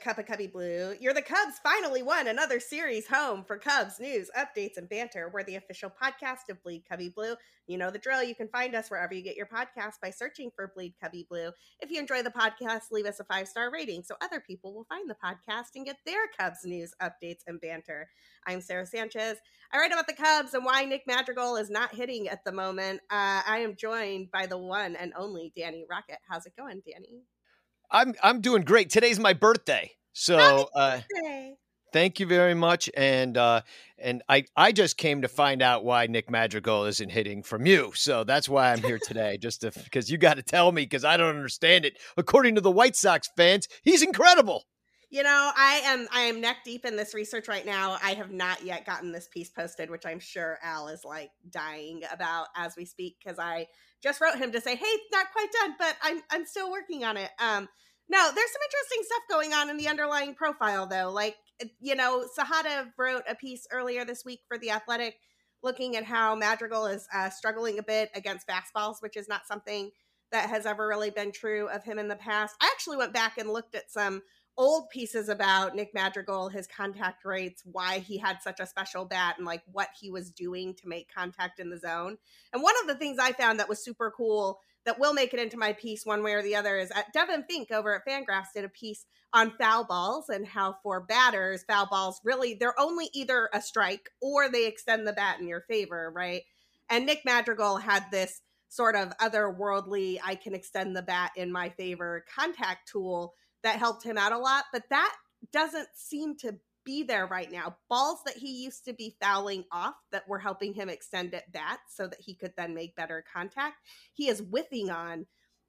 Cup of Cubby Blue. You're the Cubs finally won another series home for Cubs news, updates, and banter. We're the official podcast of Bleed Cubby Blue. You know the drill. You can find us wherever you get your podcast by searching for Bleed Cubby Blue. If you enjoy the podcast, leave us a five star rating so other people will find the podcast and get their Cubs news, updates, and banter. I'm Sara Sanchez. I write about the Cubs and why Nick Madrigal is not hitting at the moment. Uh, I am joined by the one and only Danny Rockett. How's it going, Danny? I'm I'm doing great. Today's my birthday, so uh, thank you very much. And uh, and I I just came to find out why Nick Madrigal isn't hitting from you, so that's why I'm here today. just because you got to tell me because I don't understand it. According to the White Sox fans, he's incredible. You know, I am I am neck deep in this research right now. I have not yet gotten this piece posted, which I'm sure Al is like dying about as we speak because I just wrote him to say, "Hey, not quite done, but I'm I'm still working on it." Um, no, there's some interesting stuff going on in the underlying profile, though. Like, you know, Sahadev wrote a piece earlier this week for The Athletic looking at how Madrigal is uh, struggling a bit against fastballs, which is not something that has ever really been true of him in the past. I actually went back and looked at some old pieces about Nick Madrigal, his contact rates, why he had such a special bat, and like what he was doing to make contact in the zone. And one of the things I found that was super cool that will make it into my piece one way or the other is at uh, Devin Fink over at Fangraphs did a piece on foul balls and how for batters, foul balls really they're only either a strike or they extend the bat in your favor, right? And Nick Madrigal had this sort of otherworldly, I can extend the bat in my favor contact tool that helped him out a lot, but that doesn't seem to be there right now. Balls that he used to be fouling off that were helping him extend at bat so that he could then make better contact, he is whiffing on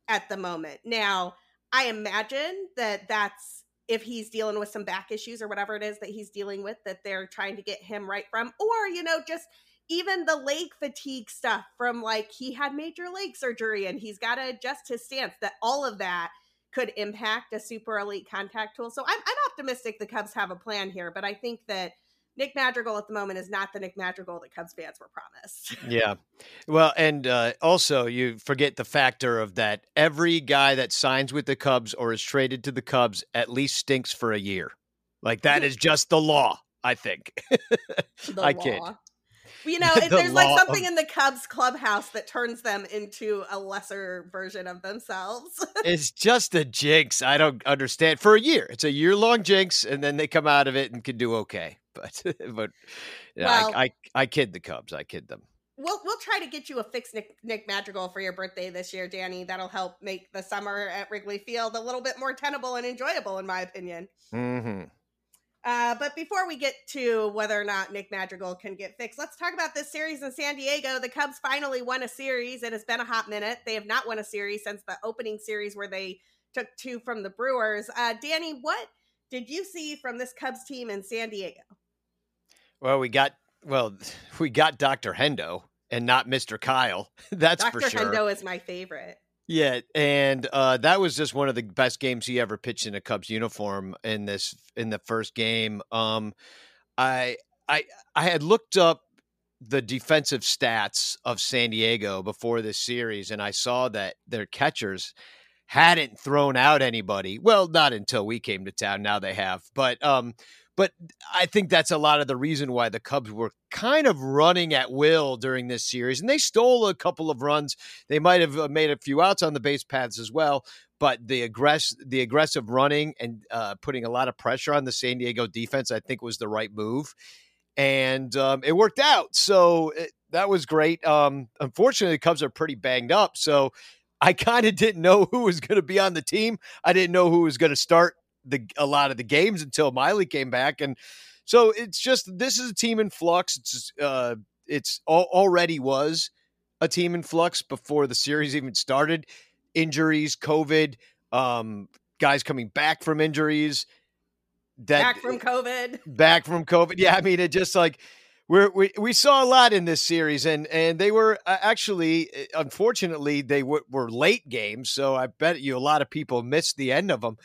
at the moment. Now, I imagine that that's if he's dealing with some back issues or whatever it is that he's dealing with that they're trying to get him right from or you know just even the leg fatigue stuff from like he had major leg surgery and he's got to adjust his stance that all of that could impact a super elite contact tool. So I'm, I'm optimistic the Cubs have a plan here, but I think that Nick Madrigal at the moment is not the Nick Madrigal that Cubs fans were promised. yeah. Well, and uh, also you forget the factor of that every guy that signs with the Cubs or is traded to the Cubs at least stinks for a year. Like that is just the law, I think. I law. kid. You know, the there's like something of... in the Cubs clubhouse that turns them into a lesser version of themselves. it's just a jinx. I don't understand. For a year, it's a year long jinx, and then they come out of it and can do okay. But, but yeah, well, I, I, I kid the Cubs. I kid them. We'll we'll try to get you a fixed Nick, Nick Madrigal for your birthday this year, Danny. That'll help make the summer at Wrigley Field a little bit more tenable and enjoyable, in my opinion. Mm-hmm. Uh, but before we get to whether or not Nick Madrigal can get fixed, let's talk about this series in San Diego. The Cubs finally won a series. It has been a hot minute. They have not won a series since the opening series where they took two from the Brewers. Uh, Danny, what did you see from this Cubs team in San Diego? Well, we got well, we got Dr. Hendo and not Mr. Kyle. That's Dr. for sure. Hendo is my favorite. Yeah, and uh, that was just one of the best games he ever pitched in a Cubs uniform in this in the first game. Um, I I I had looked up the defensive stats of San Diego before this series, and I saw that their catchers hadn't thrown out anybody. Well, not until we came to town. Now they have, but um, but I think that's a lot of the reason why the Cubs were kind of running at will during this series. And they stole a couple of runs. They might have uh, made a few outs on the base paths as well. But the aggress the aggressive running and uh, putting a lot of pressure on the San Diego defense, I think, was the right move. And um, it worked out. So it, that was great. Um, unfortunately, the Cubs are pretty banged up. So I kind of didn't know who was going to be on the team. I didn't know who was going to start the a lot of the games until Miley came back, and so it's just this is a team in flux. It's uh, it's al- already was a team in flux before the series even started. Injuries, COVID, um, guys coming back from injuries. That, back from COVID. Back from COVID. Yeah, I mean, it just like we're, we we saw a lot in this series, and and they were uh, actually, uh, unfortunately, they w- were late games. So I bet you a lot of people missed the end of them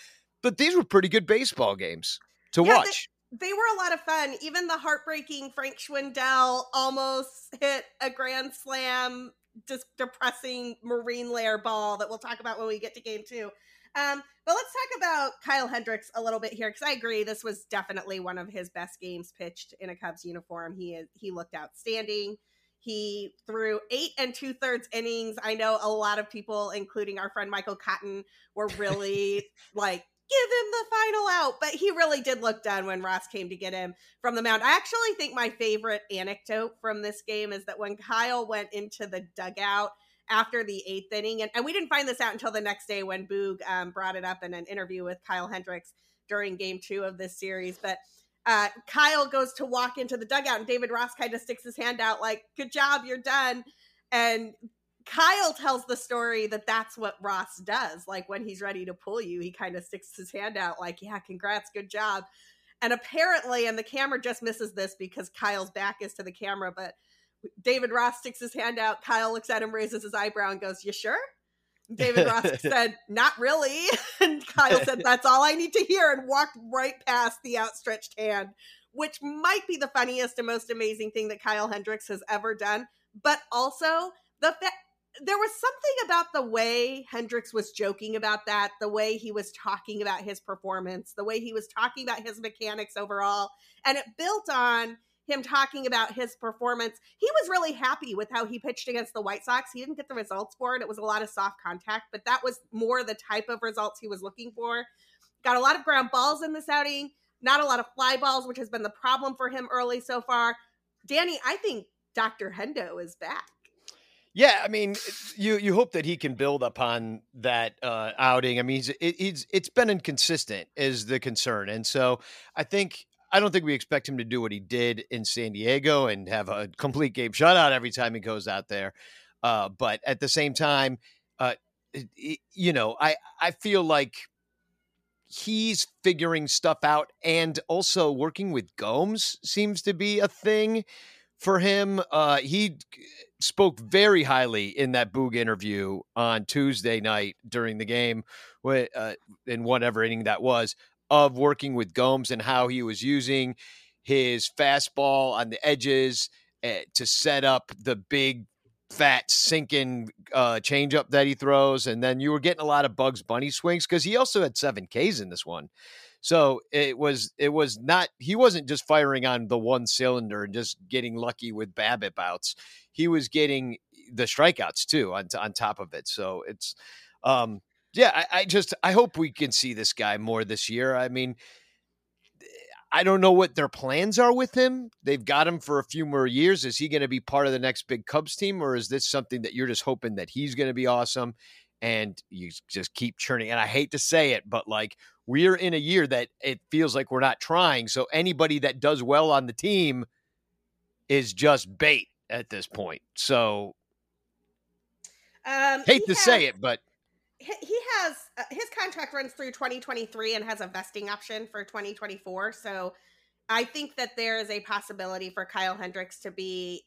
but these were pretty good baseball games to yeah, watch. They, they, were a lot of fun. Even the heartbreaking Frank Schwindel almost hit a grand slam, just depressing marine layer ball that we'll talk about when we get to game two. Um, but let's talk about Kyle Hendricks a little bit here because I agree this was definitely one of his best games pitched in a Cubs uniform. He is he looked outstanding. He threw eight and two thirds innings. I know a lot of people, including our friend Michael Cotton, were really like give him the final out. But he really did look done when Ross came to get him from the mound. I actually think my favorite anecdote from this game is that when Kyle went into the dugout after the eighth inning, and, and we didn't find this out until the next day when Boog um, brought it up in an interview with Kyle Hendricks during game two of this series. But uh, Kyle goes to walk into the dugout, and David Ross kind of sticks his hand out, like, Good job, you're done. And Kyle tells the story that that's what Ross does. Like when he's ready to pull you, he kind of sticks his hand out, like, yeah, congrats, good job. And apparently, and the camera just misses this because Kyle's back is to the camera, but David Ross sticks his hand out. Kyle looks at him, raises his eyebrow, and goes, You sure? David Ross said, Not really. And Kyle said, That's all I need to hear, and walked right past the outstretched hand, which might be the funniest and most amazing thing that Kyle Hendricks has ever done. But also, the fact there was something about the way Hendricks was joking about that, the way he was talking about his performance, the way he was talking about his mechanics overall. And it built on him talking about his performance. He was really happy with how he pitched against the White Sox. He didn't get the results for it. It was a lot of soft contact, but that was more the type of results he was looking for. Got a lot of ground balls in this outing, not a lot of fly balls, which has been the problem for him early so far. Danny, I think Dr. Hendo is back. Yeah, I mean, you you hope that he can build upon that uh, outing. I mean, he's it, he's it's been inconsistent is the concern, and so I think I don't think we expect him to do what he did in San Diego and have a complete game shutout every time he goes out there. Uh, but at the same time, uh, you know, I I feel like he's figuring stuff out, and also working with Gomes seems to be a thing for him. Uh, he spoke very highly in that Boog interview on Tuesday night during the game, uh, in whatever inning that was, of working with Gomes and how he was using his fastball on the edges uh, to set up the big fat sinking uh, changeup that he throws, and then you were getting a lot of Bugs Bunny swings because he also had seven Ks in this one. So it was it was not he wasn't just firing on the one cylinder and just getting lucky with BABIP outs. He was getting the strikeouts too on on top of it. So it's um yeah, I, I just I hope we can see this guy more this year. I mean, I don't know what their plans are with him. They've got him for a few more years. Is he going to be part of the next big Cubs team, or is this something that you're just hoping that he's going to be awesome and you just keep churning? And I hate to say it, but like we're in a year that it feels like we're not trying. So anybody that does well on the team is just bait at this point. So um, hate to has, say it, but he has uh, his contract runs through 2023 and has a vesting option for 2024. So I think that there is a possibility for Kyle Hendricks to be,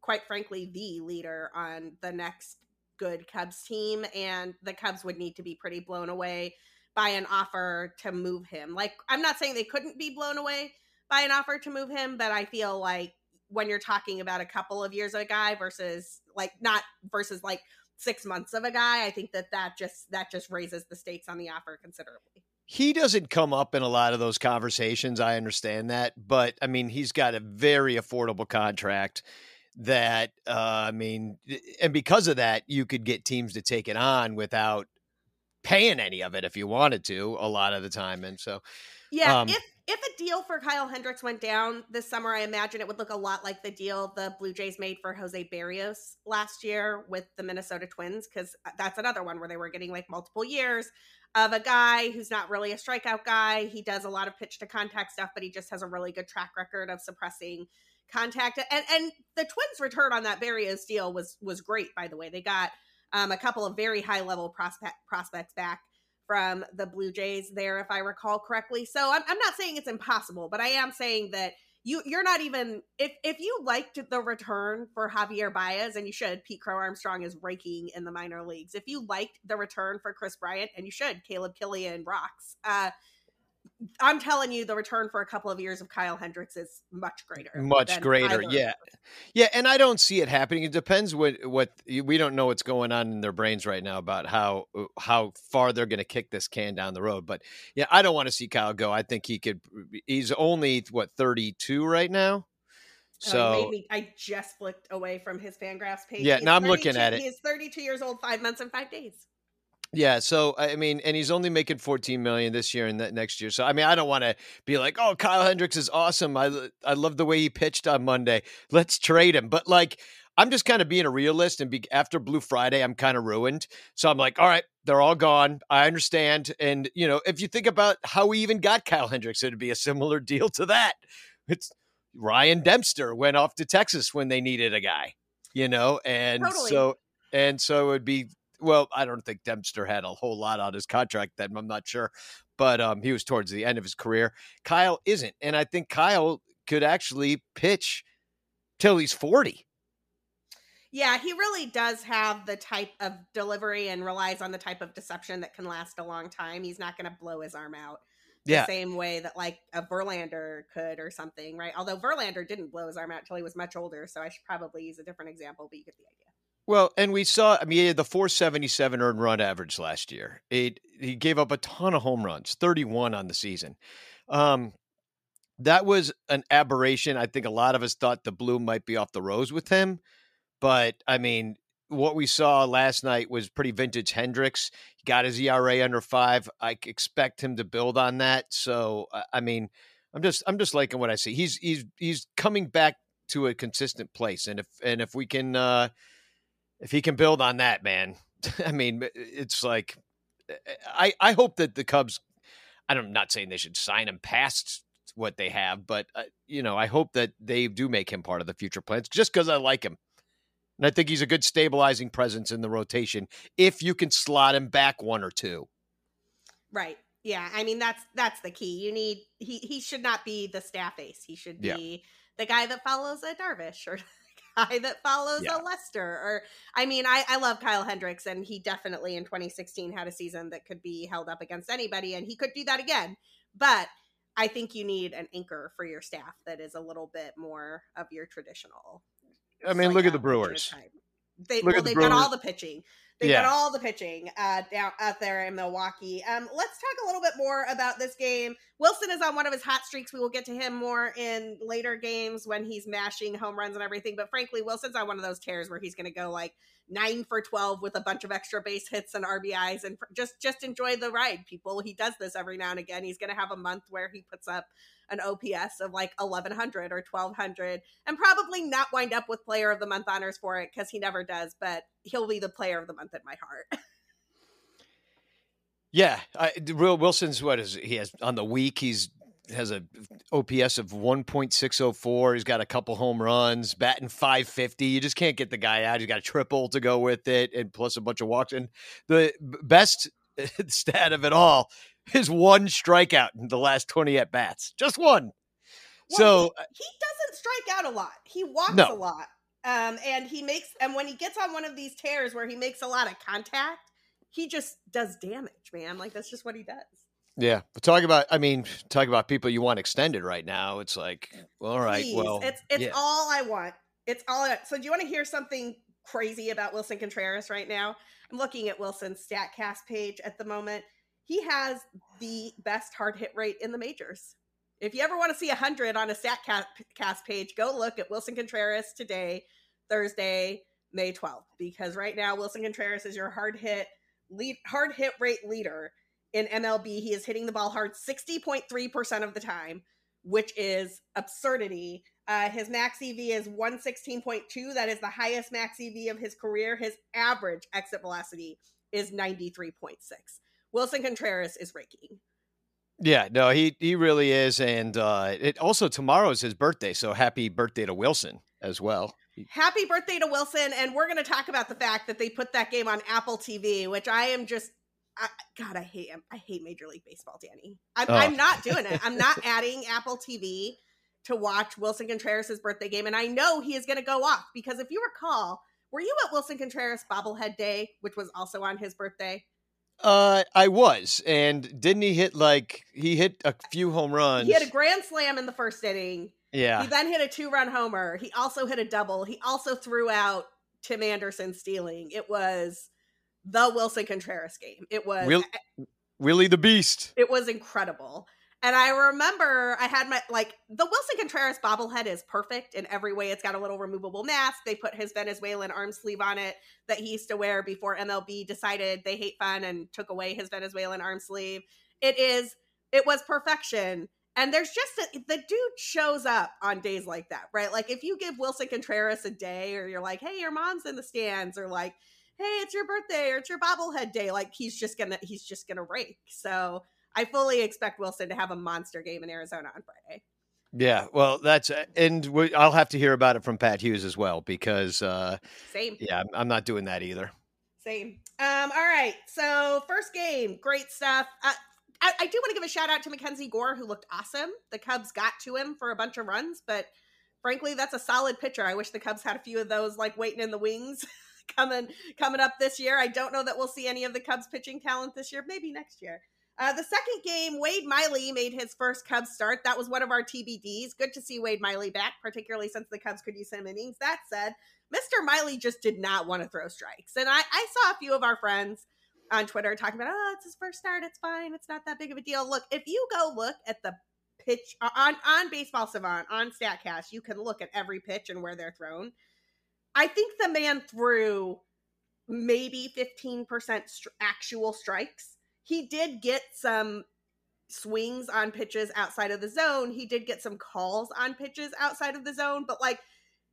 quite frankly, the leader on the next good Cubs team, and the Cubs would need to be pretty blown away by an offer to move him. Like, I'm not saying they couldn't be blown away by an offer to move him, but I feel like when you're talking about a couple of years of a guy versus like not versus like six months of a guy, I think that that just that just raises the stakes on the offer considerably. He doesn't come up in a lot of those conversations. I understand that, but I mean, he's got a very affordable contract that uh, I mean, and because of that, you could get teams to take it on without paying any of it if you wanted to a lot of the time. And so, yeah, um, if if a deal for Kyle Hendricks went down this summer, I imagine it would look a lot like the deal the Blue Jays made for Jose Berrios last year with the Minnesota Twins, because uh, that's another one where they were getting like multiple years of a guy who's not really a strikeout guy. He does a lot of pitch to contact stuff, but he just has a really good track record of suppressing contact. And and the Twins' return on that Berrios deal was was great. By the way, they got um, a couple of very high level prospect prospects back from the Blue Jays there, if I recall correctly. So I'm, I'm not saying it's impossible, but I am saying that you you're not even if if you liked the return for Javier Baez and you should Pete Crow Armstrong is raking in the minor leagues. If you liked the return for Kris Bryant and you should Caleb Killian rocks. Uh I'm telling you, the return for a couple of years of Kyle Hendricks is much greater. Much greater, yeah, yeah. And I don't see it happening. It depends what what we don't know what's going on in their brains right now about how how far they're going to kick this can down the road. But yeah, I don't want to see Kyle go. I think he could. He's only what 32 right now. Oh, so me, I just flicked away from his Fangraphs page. Yeah, now I'm looking at it. He's 32 years old, five months and five days. Yeah, so I mean, and he's only making 14 million this year and that next year. So I mean, I don't want to be like, "Oh, Kyle Hendricks is awesome. I I love the way he pitched on Monday. Let's trade him." But like, I'm just kind of being a realist, and be, after Blue Friday, I'm kind of ruined. So I'm like, "All right, they're all gone. I understand." And you know, if you think about how we even got Kyle Hendricks, it'd be a similar deal to that. It's Ryan Dempster went off to Texas when they needed a guy, you know, and totally. so and so it would be well, I don't think Dempster had a whole lot on his contract then. I'm not sure, but um, he was towards the end of his career. Kyle isn't, and I think Kyle could actually pitch till he's 40. Yeah, he really does have the type of delivery and relies on the type of deception that can last a long time. He's not going to blow his arm out the yeah. same way that like a Verlander could or something, right? Although Verlander didn't blow his arm out till he was much older, so I should probably use a different example, but you get the idea. Well, and we saw, I mean, he had the 477 earned run average last year. It, he gave up a ton of home runs, 31 on the season. Um, that was an aberration. I think a lot of us thought the blue might be off the rose with him. But I mean, what we saw last night was pretty vintage Hendricks. He got his ERA under five. I expect him to build on that. So, I mean, I'm just I'm just liking what I see. He's he's he's coming back to a consistent place, and if and if we can uh, if he can build on that, man, I mean, it's like I I hope that the Cubs. I'm not saying they should sign him past what they have, but uh, you know, I hope that they do make him part of the future plans just because I like him. And I think he's a good stabilizing presence in the rotation if you can slot him back one or two. Right. Yeah. I mean that's that's the key. You need he he should not be the staff ace. He should be yeah. the guy that follows a Darvish or guy that follows yeah. a Lester. Or I mean, I, I love Kyle Hendricks, and he definitely in 2016 had a season that could be held up against anybody, and he could do that again. But I think you need an anchor for your staff that is a little bit more of your traditional. I mean, look at the Brewers. They look well, they've Brewers. done all the pitching. They've yeah. got all the pitching uh, down out there in Milwaukee. Um, let's talk a little bit more about this game. Willson is on one of his hot streaks. We will get to him more in later games when he's mashing home runs and everything. But frankly, Willson's on one of those tears where he's going to go like nine for twelve with a bunch of extra base hits and RBIs, and just just enjoy the ride, people. He does this every now and again. He's going to have a month where he puts up an OPS of like 1100 or 1200 and probably not wind up with player of the month honors for it because he never does, but he'll be the player of the month in my heart. yeah. I, Real Willson's what is he has on the week? He's has a OPS of 1.604. He's got a couple home runs, batting 550. You just can't get the guy out. He's got a triple to go with it, and plus a bunch of walks. And the best stat of it all his one strikeout in the last 20 at bats. Just one. Well, so he, he, doesn't strike out a lot. He walks no. a lot. Um, and he makes and when he gets on one of these tears where he makes a lot of contact, he just does damage, man. Like that's just what he does. Yeah, but talk about I mean, talk about people you want extended right now. It's like, well, all right, Please. well, it's it's yeah. all I want. It's all. I, so do you want to hear something crazy about Willson Contreras right now? I'm looking at Willson's Statcast page at the moment he has the best hard hit rate in the majors. If you ever want to see 100 on a StatCast page, go look at Willson Contreras today, Thursday, May 12th, because right now Willson Contreras is your hard hit lead, hard hit rate leader in MLB. He is hitting the ball hard 60.3% of the time, which is absurdity. Uh, his max EV is 116.2. That is the highest max EV of his career. His average exit velocity is 93.6. Willson Contreras is raking. Yeah, no, he he really is, and uh, it also tomorrow is his birthday, so happy birthday to Willson as well. Happy birthday to Willson, and we're going to talk about the fact that they put that game on Apple TV, which I am just, I, God, I hate him. I hate Major League Baseball, Danny. I'm, oh. I'm not doing it. I'm not adding Apple TV to watch Willson Contreras' birthday game, and I know he is going to go off because if you recall, were you at Willson Contreras bobblehead day, which was also on his birthday? Uh, I was, and didn't he hit like he hit a few home runs? He had a grand slam in the first inning. Yeah. He then hit a two-run homer. He also hit a double. He also threw out Tim Anderson stealing. It was the Willson Contreras game. It was Will- Willie the Beast. It was incredible. And I remember I had my like the Willson Contreras bobblehead is perfect in every way. It's got a little removable mask. They put his Venezuelan arm sleeve on it that he used to wear before MLB decided they hate fun and took away his Venezuelan arm sleeve. It is it was perfection. And there's just a, the dude shows up on days like that, right? Like if you give Willson Contreras a day, or you're like, hey, your mom's in the stands, or like, hey, it's your birthday, or it's your bobblehead day, like he's just gonna he's just gonna rake. So I fully expect Willson to have a monster game in Arizona on Friday. Yeah, well, that's and we, I'll have to hear about it from Pat Hughes as well because uh, same. Yeah, I'm, I'm not doing that either. Same. Um. All right. So first game, great stuff. Uh, I, I do want to give a shout out to Mackenzie Gore, who looked awesome. The Cubs got to him for a bunch of runs, but frankly, that's a solid pitcher. I wish the Cubs had a few of those like waiting in the wings coming coming up this year. I don't know that we'll see any of the Cubs pitching talent this year. Maybe next year. Uh, the second game, Wade Miley made his first Cubs start. That was one of our TBDs. Good to see Wade Miley back, particularly since the Cubs could use some innings. That said, Mr. Miley just did not want to throw strikes. And I, I saw a few of our friends on Twitter talking about, oh, it's his first start. It's fine. It's not that big of a deal. Look, if you go look at the pitch uh, on, on Baseball Savant, on StatCast, you can look at every pitch and where they're thrown. I think the man threw maybe 15% st- actual strikes he did get some swings on pitches outside of the zone. He did get some calls on pitches outside of the zone, but like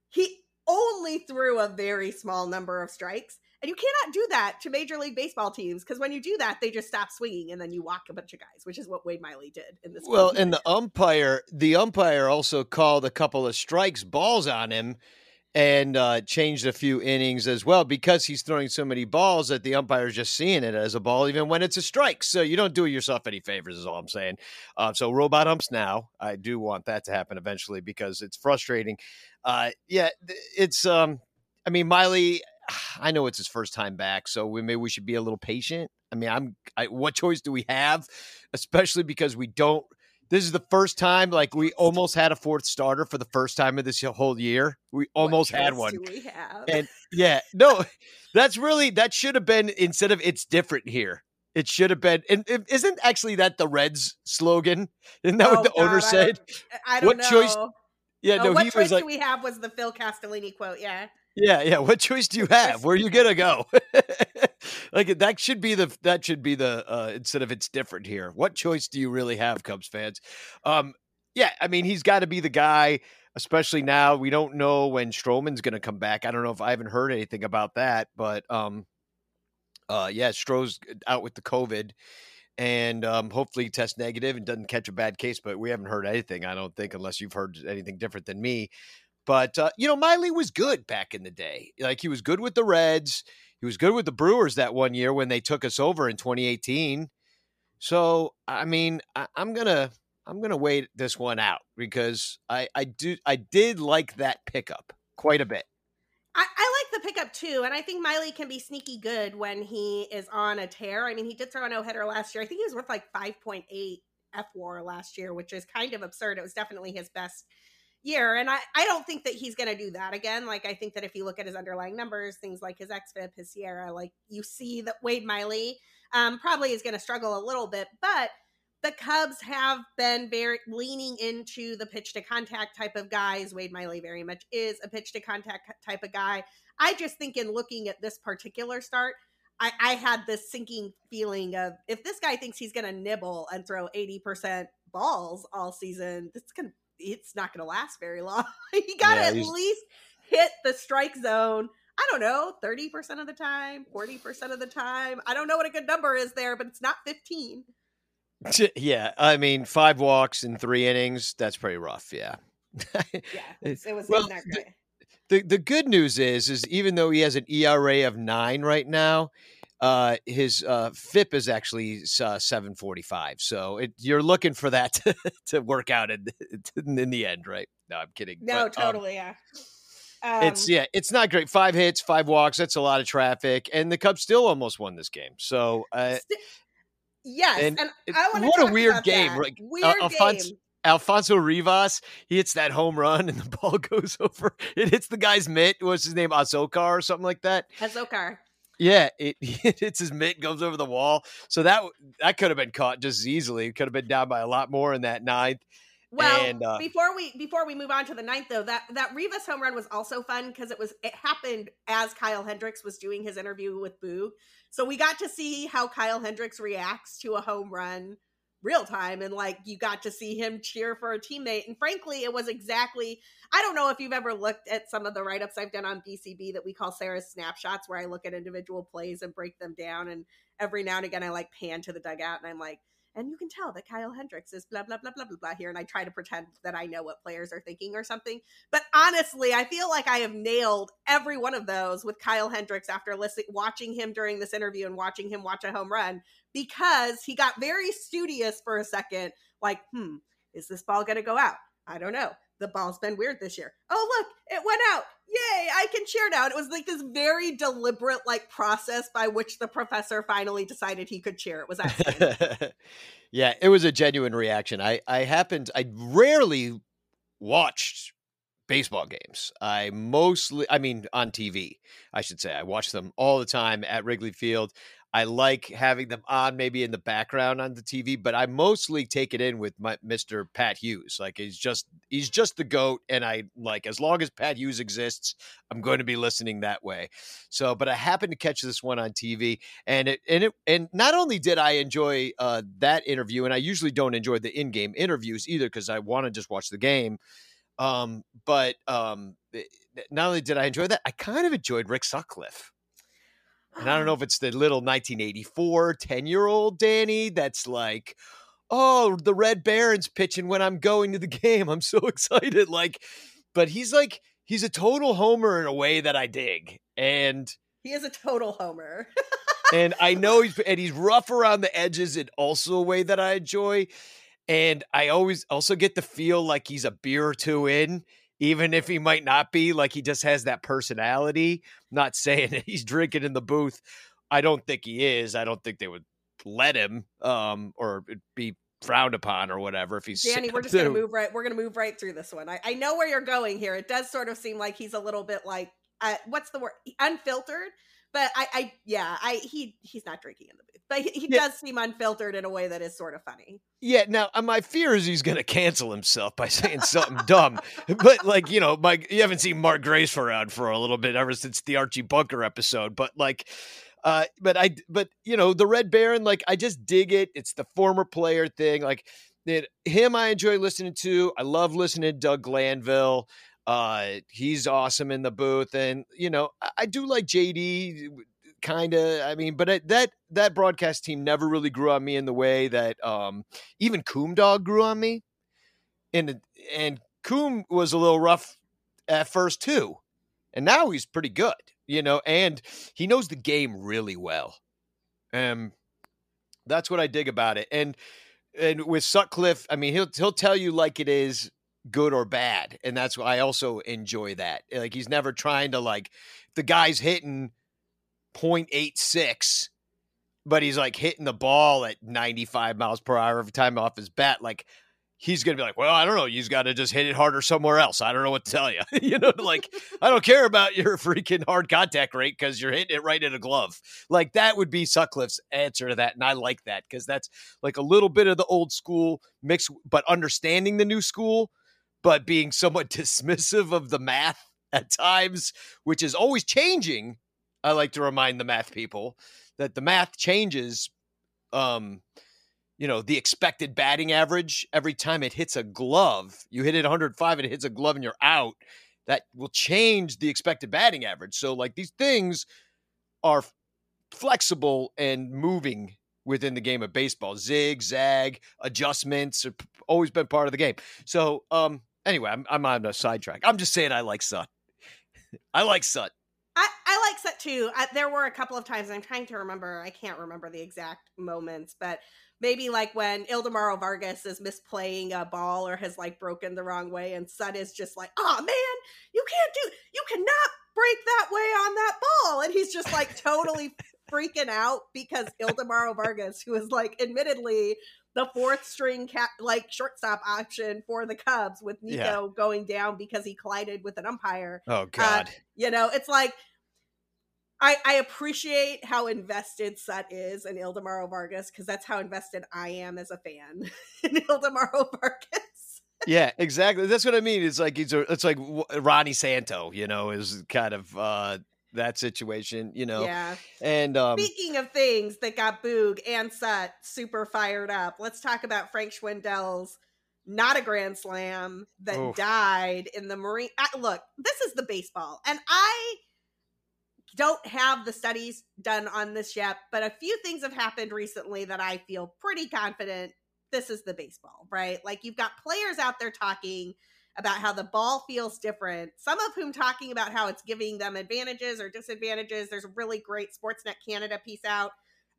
he only threw a very small number of strikes. And you cannot do that to Major League Baseball teams because when you do that, they just stop swinging and then you walk a bunch of guys, which is what Wade Miley did in this. Well, and the umpire, the umpire also called a couple of strikes balls on him and uh, changed a few innings as well because he's throwing so many balls that the umpire's just seeing it as a ball, even when it's a strike. So you don't do yourself any favors, is all I'm saying. Uh, so robot umps now. I do want that to happen eventually because it's frustrating. Uh, yeah, it's. Um, I mean, Miley. I know it's his first time back, so we, maybe we should be a little patient. I mean, I'm. I, what choice do we have? Especially because we don't this is the first time like we almost had a fourth starter for the first time of this whole year. We almost had one. we have? And yeah, no, that's really that should have been instead of it's different here. It should have been, and isn't actually that the Reds slogan? Isn't that oh, what the God, owner said? I don't, I don't what know. choice? Yeah, oh, no. what he choice was like, do we have? Was the Phil Castellini quote? Yeah. Yeah, yeah. What choice do you have? Where are you gonna go? like that should be the that should be the uh instead of it's different here. What choice do you really have, Cubs fans? Um, yeah, I mean he's got to be the guy, especially now. We don't know when Stroman's gonna come back. I don't know if I haven't heard anything about that, but um, uh, yeah, Stroh's out with the COVID and um, hopefully test negative and doesn't catch a bad case. But we haven't heard anything, I don't think, unless you've heard anything different than me. But uh, you know, Miley was good back in the day. Like he was good with the Reds. He was good with the Brewers that one year when they took us over in 2018. So I mean, I, am gonna I'm gonna wait this one out because I I do I did like that pickup quite a bit. I, I like the pickup too, and I think Miley can be sneaky good when he is on a tear. I mean, he did throw a no hitter last year. I think he was worth like 5.8 fWAR last year, which is kind of absurd. It was definitely his best year. And I, I don't think that he's going to do that again. Like, I think that if you look at his underlying numbers, things like his XFIP, his SIERA, like you see that Wade Miley um, probably is going to struggle a little bit. But the Cubs have been very leaning into the pitch to contact type of guys. Wade Miley very much is a pitch to contact type of guy. I just think in looking at this particular start, I, I had this sinking feeling of if this guy thinks he's going to nibble and throw 80% balls all season, going to it's not going to last very long. you got to yeah, at least hit the strike zone. I don't know, 30% of the time, 40% of the time. I don't know what a good number is there, but it's not 15. Yeah, I mean, five walks in three innings, that's pretty rough. Yeah. yeah, uh, it was well, the, the, the good news is, is even though he has an ERA of nine right now, uh, his uh, FIP is actually uh, 745. So it, you're looking for that to, to work out in, in, the end, right? No, I'm kidding. No, but, um, totally. Um, yeah. Um, it's yeah, it's not great. Five hits, five walks. That's a lot of traffic, and the Cubs still almost won this game. So, uh, yes, and, and what a weird game. That. Like, weird uh, Alfonso, game. Alfonso Rivas, he hits that home run, and the ball goes over. It hits the guy's mitt. What's his name? Azocar or something like that. Azocar. Yeah, it, it hits his mitt, goes over the wall. So that that could have been caught just as easily. It could have been down by a lot more in that ninth. Well, and, uh, before we before we move on to the ninth, though, that that Rivas home run was also fun because it was it happened as Kyle Hendricks was doing his interview with Boog, so we got to see how Kyle Hendricks reacts to a home run real time, and like you got to see him cheer for a teammate. And frankly, it was exactly I don't know if you've ever looked at some of the write ups I've done on BCB that we call Sara's snapshots, where I look at individual plays and break them down, and every now and again I like pan to the dugout and I'm like and you can tell that Kyle Hendricks is blah blah blah blah blah blah here, and I try to pretend that I know what players are thinking or something. But honestly, I feel like I have nailed every one of those with Kyle Hendricks after listening, watching him during this interview and watching him watch a home run because he got very studious for a second, like, hmm, is this ball going to go out? I don't know. The ball's been weird this year. Oh, look, it went out yay, I can cheer now. And it was like this very deliberate like process by which the professor finally decided he could cheer. It was actually. yeah, it was a genuine reaction. I I happened I rarely watched baseball games. I mostly I mean on TV, I should say. I watch them all the time at Wrigley Field. I like having them on maybe in the background on the TV, but I mostly take it in with my Mr. Pat Hughes. Like he's just he's just the goat and I like as long as Pat Hughes exists, I'm going to be listening that way. So, but I happened to catch this one on TV and it and it and not only did I enjoy uh that interview and I usually don't enjoy the in-game interviews either cuz I want to just watch the game. Um but um eh, not only did I enjoy that, I kind of enjoyed Rick Sutcliffe. And I don't know if it's the little 1984 10 year old Danny that's like, oh, the Red Barons pitching when I'm going to the game. I'm so excited. Like, but he's like, he's a total homer in a way that I dig. And he is a total homer. and I know he's, and he's rough around the edges in also a way that I enjoy. And I always also get the feel like he's a beer or two in even if he might not be like he just has that personality not saying that he's drinking in the booth. I don't think he is i don't think they would let him um or be frowned upon or whatever if he's danny we're just gonna move right we're gonna move right through this one. I, I know where you're going here. It does sort of seem like he's a little bit like uh, what's the word? Unfiltered but I, I yeah, I he he's not drinking in the booth, but he, he yeah. does seem unfiltered in a way that is sort of funny. Yeah. Now, uh, my fear is he's going to cancel himself by saying something dumb. But like you know, Mike, you haven't seen Mark Grace around for a little bit ever since the Archie Bunker episode. But like, uh, but I, but you know, the Red Baron, like I just dig it. It's the former player thing. Like it, him, I enjoy listening to. I love listening to Doug Glanville. Uh, he's awesome in the booth, and you know I, I do like JD, kind of. I mean, but that that broadcast team never really grew on me in the way that um, even Coom Dog grew on me, and and Coom was a little rough at first too, and now he's pretty good, you know, and he knows the game really well. Um, that's what I dig about it, and and with Sutcliffe, I mean, he'll he'll tell you like it is good or bad. And that's why I also enjoy that. Eh, like he's never trying to like the guy's hitting 0.86, but he's like hitting the ball at 95 miles per hour every time off his bat. Like he's gonna be like, well, I don't know, you've got to just hit it harder somewhere else. I don't know what to tell you. you know, like I don't care about your freaking hard contact rate because you're hitting it right in a glove. Like that would be Sutcliffe's answer to that, and I like that because that's like a little bit of the old school mix, but understanding the new school but being somewhat dismissive of the math at times, which is always changing. I like to remind the math people that the math changes. Um, you know, the expected batting average every time it hits a glove. You hit it 105 and it hits a glove and you're out. That will change the expected batting average. So, like, these things are flexible and moving within the game of baseball. Zig, zag, adjustments have always been part of the game. So, um, anyway, I'm, I'm on a sidetrack. I'm just saying I like Sut. I like Sut. I, I like Sut too. I, there were a couple of times I'm trying to remember. I can't remember the exact moments, but maybe like when Ildemaro Vargas is misplaying a ball or has like broken the wrong way, and Sut is just like, "Oh man, you can't do, you cannot break that way on that ball," and he's just like totally freaking out because Ildemaro Vargas, who is like admittedly the fourth string cap like shortstop option for the Cubs with Nico yeah. going down because he collided with an umpire. Oh uh, God. Uh, you know, it's like I, I appreciate how invested Sut is in Ildemaro Vargas because that's how invested I am as a fan in Ildemaro Vargas. yeah, exactly. That's what I mean. It's like he's a, it's like Ronnie Santo, you know, is kind of uh that situation, you know. Yeah. And um, speaking of things that got Boog and Sut super fired up, let's talk about Frank Schwindel's not a grand slam that Oof. died in the marine. Uh, look, this is the baseball, and I don't have the studies done on this yet, but a few things have happened recently that I feel pretty confident this is the baseball, right? Like you've got players out there talking about how the ball feels different, some of whom talking about how it's giving them advantages or disadvantages. There's a really great Sportsnet Canada piece out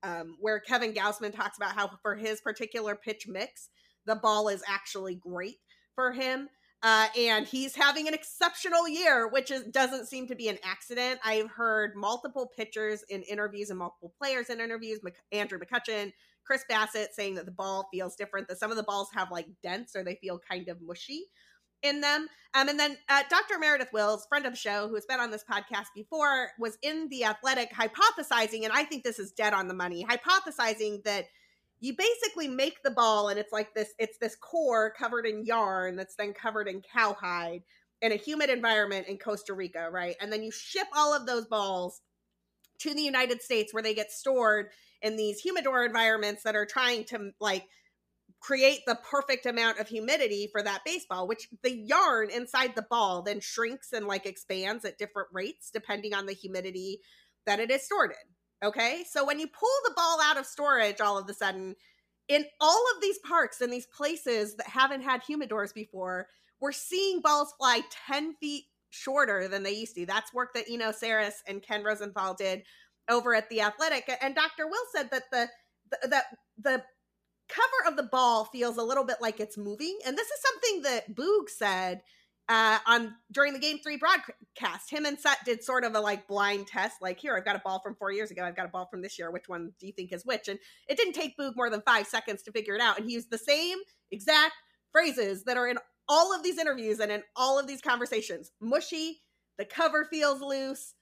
um, where Kevin Gausman talks about how for his particular pitch mix, the ball is actually great for him. Uh, and he's having an exceptional year, which is, doesn't seem to be an accident. I've heard multiple pitchers in interviews and multiple players in interviews, Mc, Andrew McCutchen, Chris Bassitt saying that the ball feels different, that some of the balls have like dents or they feel kind of mushy in them. Um, and then uh, Dr. Meredith Wills, friend of the show, who has been on this podcast before, was in The Athletic hypothesizing, and I think this is dead on the money, hypothesizing that you basically make the ball and it's like this it's this core covered in yarn that's then covered in cowhide in a humid environment in Costa Rica, right? And then you ship all of those balls to the United States where they get stored in these humidor environments that are trying to like create the perfect amount of humidity for that baseball, which the yarn inside the ball then shrinks and like expands at different rates depending on the humidity that it is stored in. Okay. So when you pull the ball out of storage all of a sudden, in all of these parks and these places that haven't had humidors before, we're seeing balls fly 10 feet shorter than they used to. That's work that Eno Sarris and Ken Rosenthal did over at the Athletic. And Dr. Wills said that the, the that the cover of the ball feels a little bit like it's moving. And this is something that Boog said uh, on during the game three broadcast. Him and Sut did sort of a like blind test, like, here, I've got a ball from four years ago, I've got a ball from this year. Which one do you think is which? And it didn't take Boog more than five seconds to figure it out. And he used the same exact phrases that are in all of these interviews and in all of these conversations. Mushy, the cover feels loose,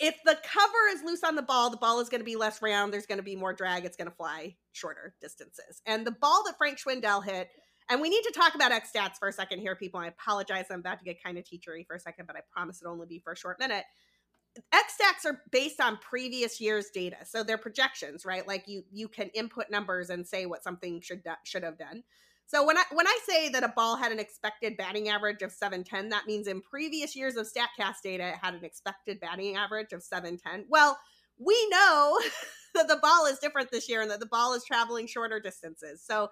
if the cover is loose on the ball, the ball is going to be less round. There's going to be more drag. It's going to fly shorter distances. And the ball that Frank Schwindel hit, and we need to talk about X stats for a second here, people. I apologize. I'm about to get kind of teachery for a second, but I promise it'll only be for a short minute. X stats are based on previous year's data, so they're projections, right? Like you you can input numbers and say what something should should have done. So when I when I say that a ball had an expected batting average of 710, that means in previous years of Statcast data it had an expected batting average of 710. Well, we know that the ball is different this year and that the ball is traveling shorter distances. So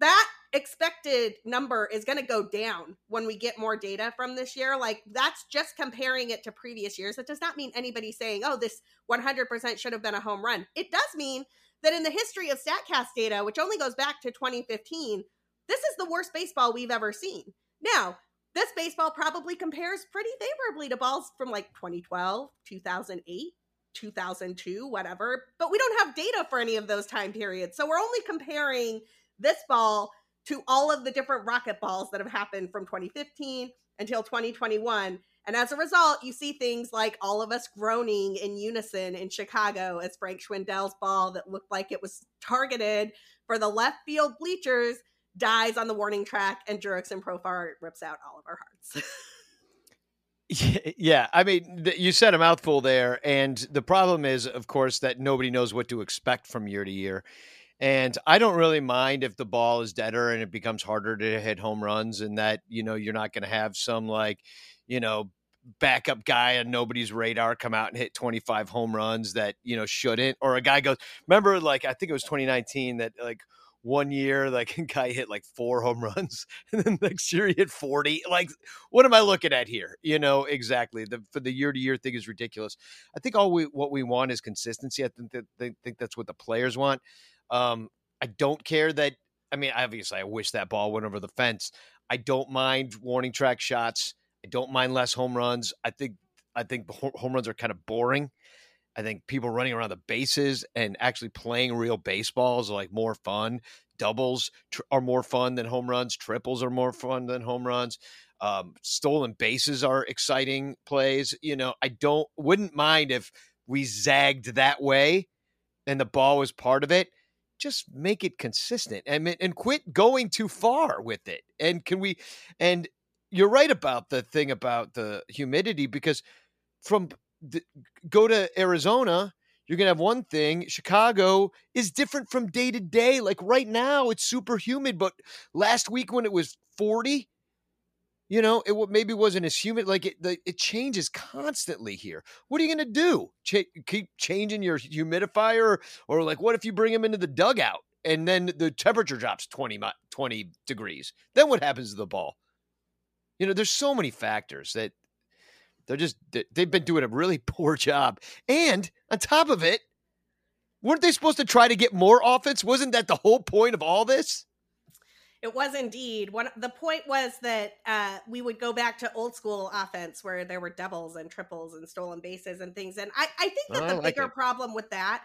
that expected number is going to go down when we get more data from this year. Like that's just comparing it to previous years. That does not mean anybody saying, "Oh, this 100% should have been a home run." It does mean that in the history of Statcast data, which only goes back to 2015, this is the worst baseball we've ever seen. Now, this baseball probably compares pretty favorably to balls from like 2012, 2008, 2002, whatever, but we don't have data for any of those time periods. So we're only comparing this ball to all of the different rocket balls that have happened from 2015 until 2021. And as a result, you see things like all of us groaning in unison in Chicago as Frank Schwindel's ball that looked like it was targeted for the left field bleachers dies on the warning track and Jurickson Profar rips out all of our hearts. yeah, I mean, you said a mouthful there, and the problem is, of course, that nobody knows what to expect from year to year. And I don't really mind if the ball is deader and it becomes harder to hit home runs, and that you know you're not going to have some like, you know, backup guy on nobody's radar come out and hit 25 home runs that you know shouldn't, or a guy goes. Remember, like I think it was 2019 that like one year like a guy hit like four home runs and then next year he hit 40 like what am i looking at here? You know exactly. The for the year to year thing is ridiculous. I think all we what we want is consistency. I think that they think that's what the players want. Um i don't care that i mean obviously i wish that ball went over the fence. I don't mind warning track shots i don't mind less home runs i think i think home runs are kind of boring I think people running around the bases and actually playing real baseball is like more fun. Doubles tr- are more fun than home runs. Triples are more fun than home runs. Um, stolen bases are exciting plays. You know, I don't wouldn't mind if we zagged that way and the ball was part of it. Just make it consistent and and quit going too far with it. And can we? And you're right about the thing about the humidity because from go to Arizona, you're going to have one thing. Chicago is different from day to day. Like right now, it's super humid, but last week when it was 40, you know, it maybe wasn't as humid. Like it, the, it changes constantly here. What are you going to do? Ch- keep changing your humidifier, or like, what if you bring them into the dugout and then the temperature drops 20, 20 degrees? Then what happens to the ball? You know, there's so many factors that they're just they've been doing a really poor job. And on top of it, weren't they supposed to try to get more offense? Wasn't that the whole point of all this? It was indeed. One the point was that uh, we would go back to old school offense where there were doubles and triples and stolen bases and things. And I, I think that oh, the bigger problem with that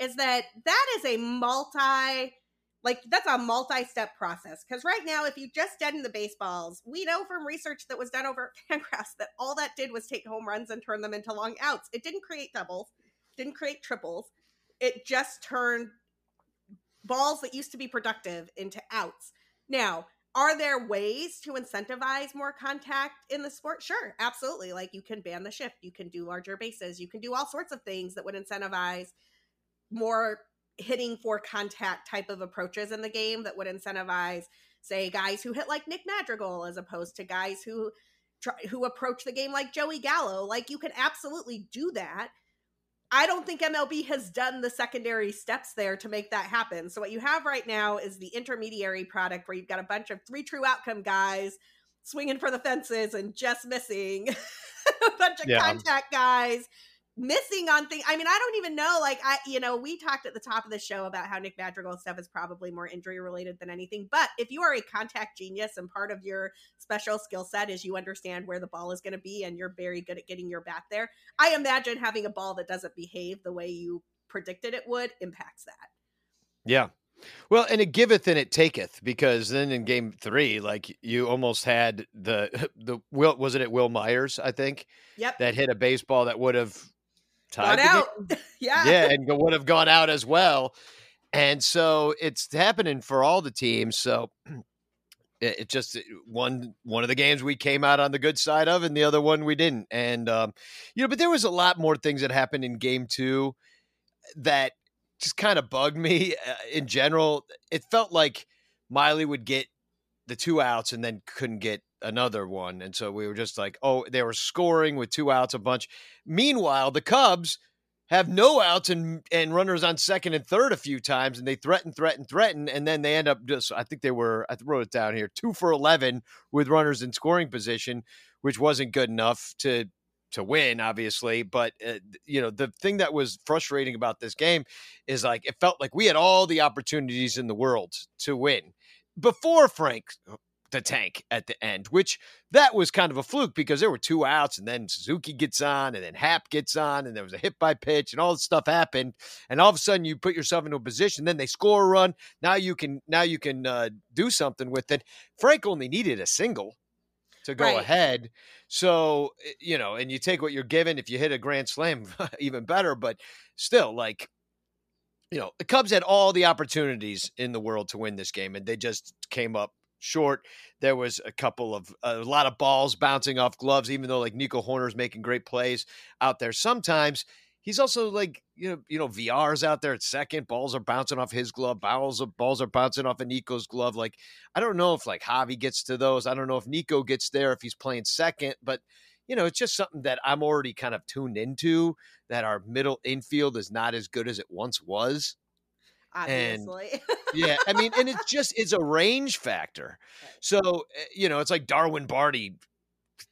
is that that is a multi like that's a multi-step process because right now if you just deaden the baseballs we know from research that was done over at fangraphs that all that did was take home runs and turn them into long outs. It didn't create doubles didn't create triples. It just turned balls that used to be productive into outs. Now are there ways to incentivize more contact in the sport? Sure absolutely. Like you can ban the shift you can do larger bases you can do all sorts of things that would incentivize more hitting for contact type of approaches in the game that would incentivize say guys who hit like Nick Madrigal as opposed to guys who try, who approach the game like Joey Gallo like you can absolutely do that I don't think MLB has done the secondary steps there to make that happen. So what you have right now is the intermediary product where you've got a bunch of three true outcome guys swinging for the fences and just missing a bunch of yeah. contact guys missing on things. I mean, I don't even know. Like, I, you know, we talked at the top of the show about how Nick Madrigal stuff is probably more injury related than anything. But if you are a contact genius and part of your special skill set is you understand where the ball is going to be and you're very good at getting your bat there, I imagine having a ball that doesn't behave the way you predicted it would impacts that. Yeah. Well, and it giveth and it taketh because then in game three, like you almost had the the Will was it at Wil Myers, I think. Yep. That hit a baseball that would have tied out. yeah. Yeah, and would have gone out as well. And so it's happening for all the teams. So it, it, just one one of the games we came out on the good side of, and the other one we didn't. And um, you know, but there was a lot more things that happened in game two that just kind of bugged me. Uh, in general, it felt like Miley would get the two outs and then couldn't get another one. And so we were just like, oh, they were scoring with two outs a bunch. Meanwhile, the Cubs have no outs and and runners on second and third a few times, and they threaten, threaten, threaten, and then they end up just. I think they were. I wrote it down here: two for eleven with runners in scoring position, which wasn't good enough to to win, obviously. But uh, you know, the thing that was frustrating about this game is like it felt like we had all the opportunities in the world to win before Frank the tank at the end, which that was kind of a fluke because there were two outs and then Suzuki gets on and then Hap gets on and there was a hit by pitch and all this stuff happened. And all of a sudden you put yourself into a position, then they score a run. Now you can, now you can uh, do something with it. Frank only needed a single to go right. ahead. So, eh, you know, and you take what you're given. If you hit a grand slam, even better, but still like, you know, the Cubs had all the opportunities in the world to win this game, and they just came up short. There was a couple of a lot of balls bouncing off gloves, even though like Nico Hoerner's making great plays out there. Sometimes he's also like you know you know Villar's out there at second. Balls are bouncing off his glove. Balls of balls are bouncing off of Nico's glove. Like I don't know if like Javi gets to those. I don't know if Nico gets there if he's playing second, but. You know, it's just something that I'm already kind of tuned into that our middle infield is not as good as it once was. Obviously. And, yeah, I mean, and it's just it's a range factor. So eh, you know, it's like Darwin Barney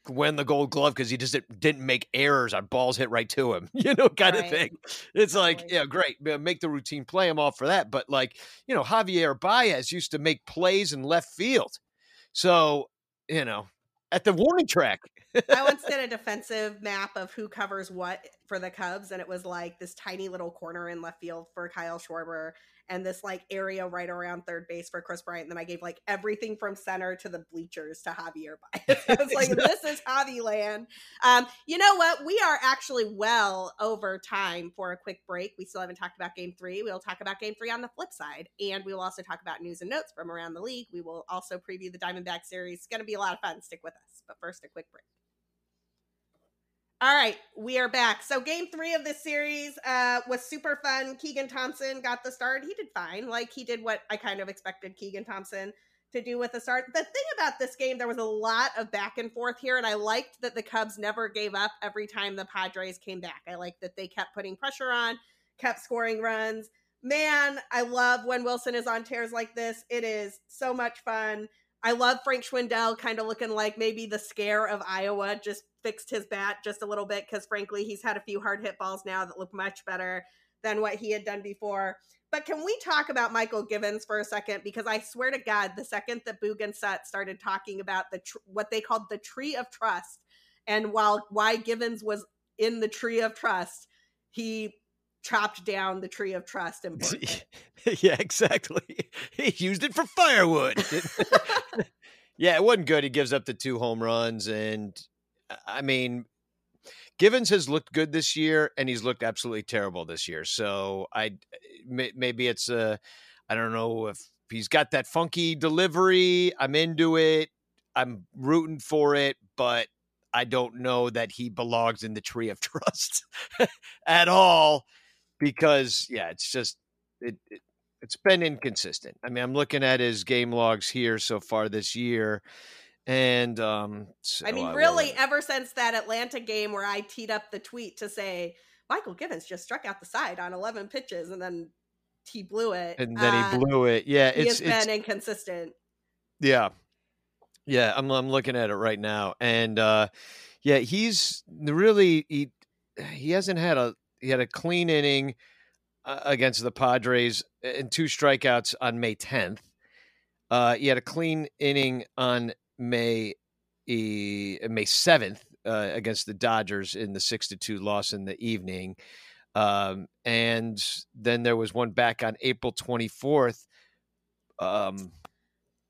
win the Gold Glove because he just didn't make errors on balls hit right to him, you know, kind right. of thing. It's like, yeah, great, make the routine play. I'm all for that, but like, you know, Javier Baez used to make plays in left field, so you know, at the warning track. I once did a defensive map of who covers what for the Cubs, and it was like this tiny little corner in left field for Kyle Schwarber, and this like area right around third base for Kris Bryant. And then I gave like everything from center to the bleachers to Javier Baez. I was like, this is Javi land. Um, you know what? We are actually well over time for a quick break. We still haven't talked about game three. We'll talk about game three on the flip side. And we will also talk about news and notes from around the league. We will also preview the Diamondback series. It's going to be a lot of fun. Stick with us. But first, a quick break. All right, we are back. So game three of this series uh, was super fun. Keegan Thompson got the start. He did fine. Like he did what I kind of expected Keegan Thompson to do with the start. The thing about this game, there was a lot of back and forth here, and I liked that the Cubs never gave up every time the Padres came back. I liked that they kept putting pressure on, kept scoring runs. Man, I love when Willson is on tears like this. It is so much fun. I love Frank Schwindel kind of looking like maybe the scare of Iowa just fixed his bat just a little bit because frankly he's had a few hard hit balls now that look much better than what he had done before. But can we talk about Mychal Givens for a second? Because I swear to God, the second that Boog started talking about the tr- what they called the tree of trust, and while why Givens was in the tree of trust, he chopped down the tree of trust and yeah, exactly. He used it for firewood. yeah, it wasn't good. He gives up the two home runs, and uh, I mean, Givens has looked good this year, and he's looked absolutely terrible this year. So I uh, maybe it's a I don't know if he's got that funky delivery. I'm into it. I'm rooting for it, but I don't know that he belongs in the tree of trust at all because yeah, it's just it, it it's been inconsistent. I mean, I'm looking at his game logs here so far this year. And um, so I mean, I really, ever since that Atlanta game where I teed up the tweet to say Mychal Givens just struck out the side on 11 pitches and then he blew it. And then uh, he blew it. Yeah. It's, has been inconsistent. Yeah. Yeah. I'm, I'm looking at it right now. And uh, yeah, he's really, he, he hasn't had a, he had a clean inning uh, against the Padres and two strikeouts on May 10th. Uh, he had a clean inning on May May seventh uh, against the Dodgers in the six to two loss in the evening, um, and then there was one back on April twenty fourth. Um,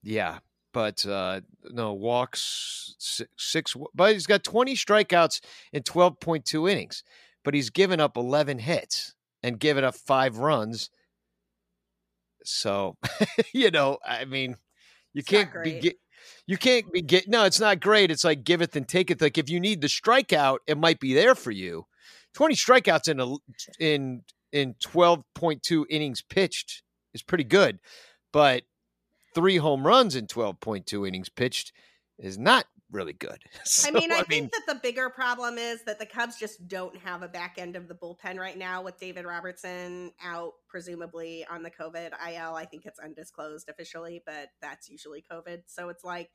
yeah, but uh, no walks six, six, but he's got twenty strikeouts in twelve point two innings, but he's given up eleven hits and given up five runs. So, you know, I mean, you it's can't be you can't be get no, it's not great. It's like give it and take it. Like if you need the strikeout, it might be there for you. Twenty strikeouts in a in in twelve point two innings pitched is pretty good, but three home runs in twelve point two innings pitched is not really good. So, I mean, I, I think mean, that the bigger problem is that the Cubs just don't have a back end of the bullpen right now with David Robertson out, presumably on the COVID IL. I think it's undisclosed officially, but that's usually COVID. So it's like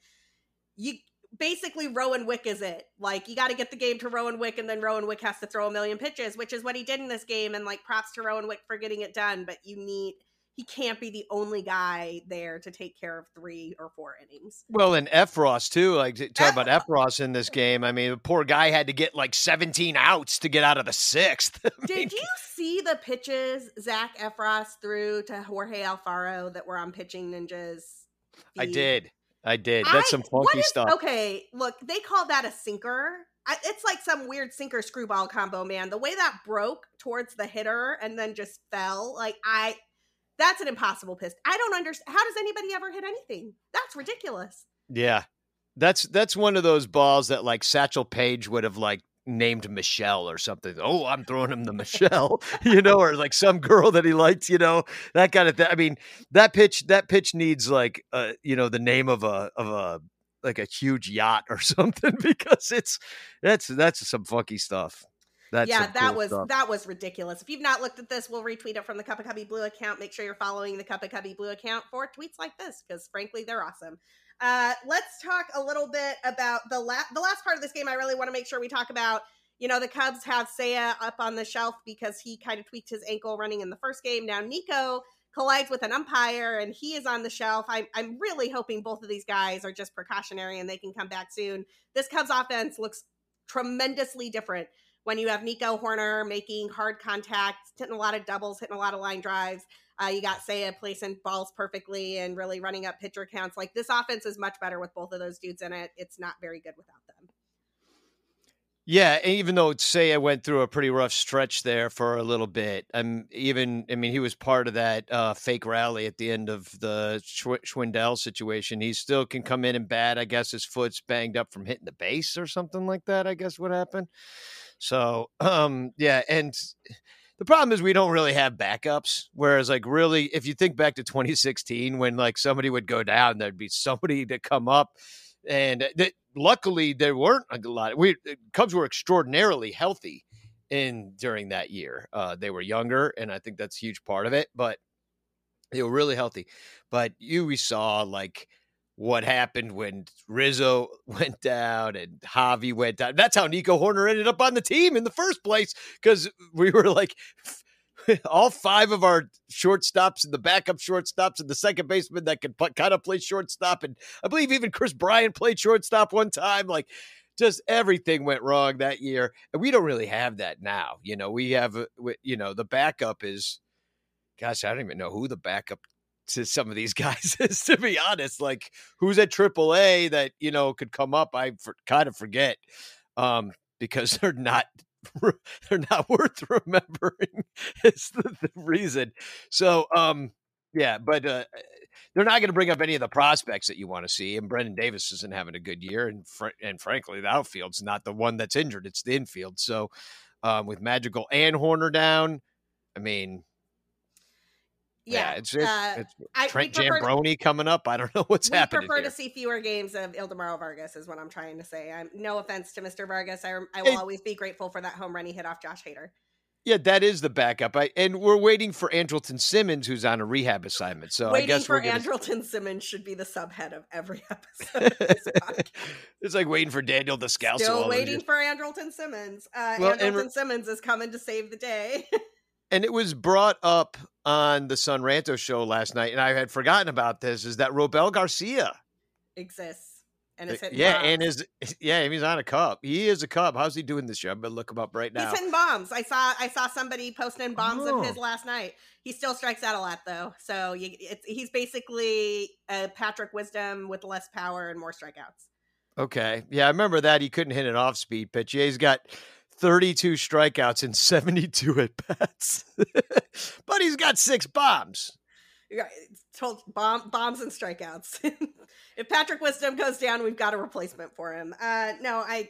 you basically Rowan Wick is it. Like you got to get the game to Rowan Wick, and then Rowan Wick has to throw a million pitches, which is what he did in this game. And like props to Rowan Wick for getting it done, but you need he can't be the only guy there to take care of three or four innings. Well, and Effross too. Like talk about Effross in this game. I mean, the poor guy had to get like 17 outs to get out of the sixth. Did mean, you see the pitches Zach Effross threw to Jorge Alfaro that were on Pitching Ninjas? Feed? I did. I did. That's I, some funky is, stuff. Okay, look, they call that a sinker. I, it's like some weird sinker screwball combo, man. The way that broke towards the hitter and then just fell, like I that's an impossible piss. I don't understand. How does anybody ever hit anything? That's ridiculous. Yeah. That's that's one of those balls that like Satchel Paige would have like named Michelle or something. Oh, I'm throwing him the Michelle, you know, or like some girl that he liked, you know, that kind of thing. I mean, that pitch that pitch needs like uh, you know, the name of a of a like a huge yacht or something because it's that's that's some funky stuff. That's yeah, that cool was stuff. that was ridiculous. If you've not looked at this, we'll retweet it from the Cuppa Cubbie Blue account. Make sure you're following the Cuppa Cubbie Blue account for tweets like this because frankly, they're awesome. Uh, let's talk a little bit about the last the last part of this game. I really want to make sure we talk about. You know, the Cubs have Seiya up on the shelf because he kind of tweaked his ankle running in the first game. Now Nico collides with an umpire and he is on the shelf. I'm, I'm really hoping both of these guys are just precautionary and they can come back soon. This Cubs offense looks tremendously different when you have Nico Hoerner making hard contact, hitting a lot of doubles, hitting a lot of line drives. Uh, you got Seiya placing balls perfectly and really running up pitcher counts. Like this offense is much better with both of those dudes in it. It's not very good without them. Yeah, even though Seiya went through a pretty rough stretch there for a little bit, I'm even. I mean, he was part of that uh, fake rally at the end of the Schw- Schwindel situation. He still can come in and bat. I guess his foot's banged up from hitting the base or something like that. I guess what happened. So, um, yeah, and the problem is we don't really have backups. Whereas, like, really, if you think back to 2016, when like somebody would go down, there'd be somebody to come up, and th- luckily there weren't a lot. We Cubs were extraordinarily healthy in during that year. Uh, they were younger, and I think that's a huge part of it. But they were really healthy. But you we saw like what happened when Rizzo went down and Javi went down. That's how Nico Hoerner ended up on the team in the first place because we were like all five of our shortstops and the backup shortstops and the second baseman that could kind of play shortstop. And I believe even Kris Bryant played shortstop one time. Like just everything went wrong that year. And we don't really have that now. You know, we have, uh, you know, the backup is, gosh, I don't even know who the backup to some of these guys is to be honest like who's at AAA that you know could come up I for, kind of forget um because they're not they're not worth remembering is the, the reason. So um yeah but uh they're not going to bring up any of the prospects that you want to see and Brendan Davis isn't having a good year and fr- and frankly the outfield's not the one that's injured it's the infield. So um with Madrigal and Hoerner down I mean yeah, yeah it's it's, uh, it's I, Trent we prefer to- Jambroni coming up. I don't know what's happening. we happening. prefer here. to see fewer games of Ildemaro Vargas, is what I'm trying to say. I'm no offense to Mr. Vargas. I, I will always be grateful for that home run he hit off Josh Hader. Yeah, that is the backup. I, and we're waiting for Andrelton Simmons, who's on a rehab assignment. So I Waiting guess for gonna, Andrelton Simmons should be the subhead of every episode. Of it's like waiting for Daniel Descalso. all Still waiting for Andrelton Simmons. Uh, Well, Andrelton and- Simmons is coming to save the day. And it was brought up on the Sonranto show last night, and I had forgotten about this. Is that Robel Garcia? Exists and eh, it's hitting yeah, bombs. and is yeah, he's on a cup. He is a cup. How's he doing this year? I'm gonna look him up right now. He's hitting bombs. I saw I saw somebody posting bombs of his Oh. last night. He still strikes out a lot though, so you, it's, he's basically a Patrick Wisdom with less power and more strikeouts. Okay. Yeah, I remember that. He couldn't hit an off speed pitch. Yeah, he's got 32 strikeouts and 72 at bats. but he's got six bombs. Told bomb, bombs and strikeouts. if Patrick Wisdom goes down, we've got a replacement for him. Uh, no, I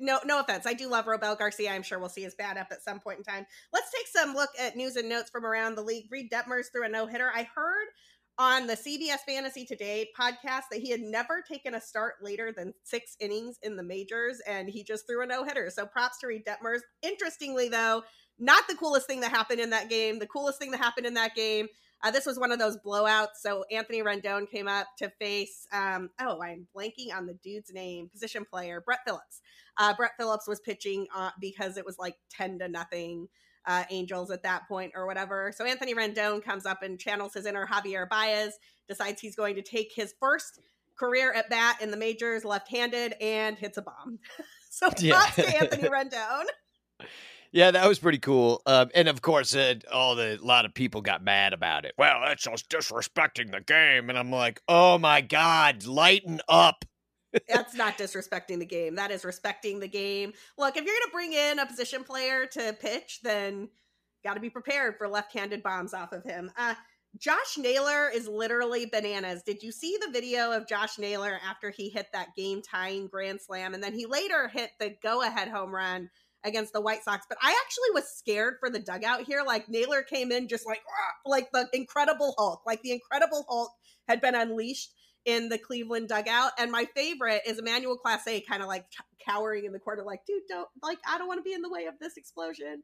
no no offense. I do love Robel Garcia. I'm sure we'll see his bat up at some point in time. Let's take some look at news and notes from around the league. Reid Detmers threw a no hitter. I heard on the CBS Fantasy Today podcast that he had never taken a start later than six innings in the majors, and he just threw a no hitter. So props to Reid Detmers. Interestingly, though, not the coolest thing that happened in that game. The coolest thing that happened in that game uh, this was one of those blowouts. So Anthony Rendon came up to face, um, oh, I'm blanking on the dude's name, position player, Brett Phillips. Uh, Brett Phillips was pitching uh, because it was like 10 to nothing uh, Angels at that point or whatever. So Anthony Rendon comes up and channels his inner Javier Baez, decides he's going to take his first career at bat in the majors left handed and hits a bomb. so props Yeah. to Anthony Rendon. Yeah, that was pretty cool. Um, and of course, uh, all the a lot of people got mad about it. Well, that's just disrespecting the game. And I'm like, oh my God, lighten up. That's not disrespecting the game. That is respecting the game. Look, if you're going to bring in a position player to pitch, then got to be prepared for left-handed bombs off of him. Uh, Josh Naylor is literally bananas. Did you see the video of Josh Naylor after he hit that game-tying grand slam, and then he later hit the go-ahead home run against the White Sox? But I actually was scared for the dugout here. Like Naylor came in just like like the Incredible Hulk, like the Incredible Hulk had been unleashed in the Cleveland dugout. And my favorite is Emmanuel Clase kind of like cowering in the corner, like, dude, don't like I don't want to be in the way of this explosion.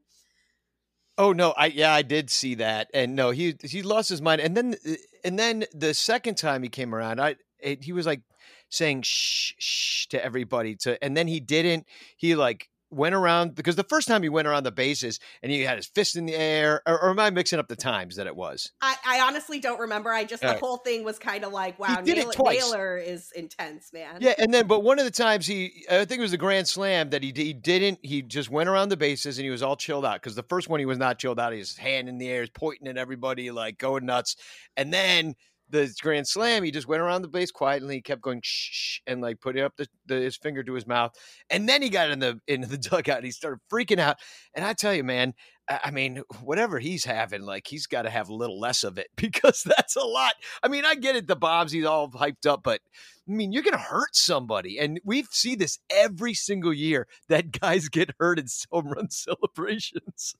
Oh no, I yeah, I did see that, and no, he he lost his mind, and then uh, and then the second time he came around, I it, he was like saying shh shh to everybody to, and then he didn't. He like went around because the first time he went around the bases and he had his fist in the air, or, or am I mixing up the times that it was? I, I honestly don't remember. I just the whole thing was kind of like, wow, Naylor, Naylor, is intense, man. Yeah, and then but one of the times he, I think it was the grand slam that he he didn't. He just went around the bases and he was all chilled out because the first one he was not chilled out. He was hand in the air, is pointing at everybody, like going nuts, and then the grand slam, he just went around the base quietly. He kept going shh, and like putting up the, the, his finger to his mouth, and then he got in the into the dugout. and He started freaking out, and I tell you, man, I mean, whatever he's having, like he's got to have a little less of it because that's a lot. I mean, I get it, the bombs, he's all hyped up, but I mean, you're to hurt somebody, and we see this every single year that guys get hurt in home run celebrations.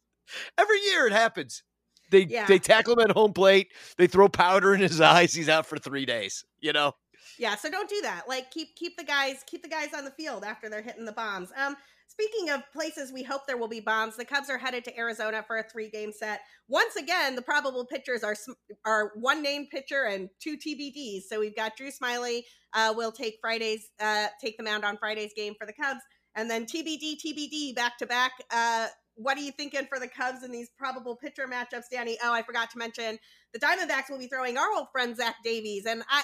Every year it happens. They yeah. they tackle him at home plate. They throw powder in his eyes. He's out for three days. You know. Yeah, so don't do that. Like keep keep the guys keep the guys on the field after they're hitting the bombs. Um, speaking of places we hope there will be bombs, the Cubs are headed to Arizona for a three game set. Once again, the probable pitchers are are one name pitcher and two TBDs. So we've got Drew Smyly uh, will take Friday's uh, take the mound on Friday's game for the Cubs, and then TBD TBD back to back. What are you thinking for the Cubs in these probable pitcher matchups, Danny? Oh, I forgot to mention the Diamondbacks will be throwing our old friend Zach Davies, and I,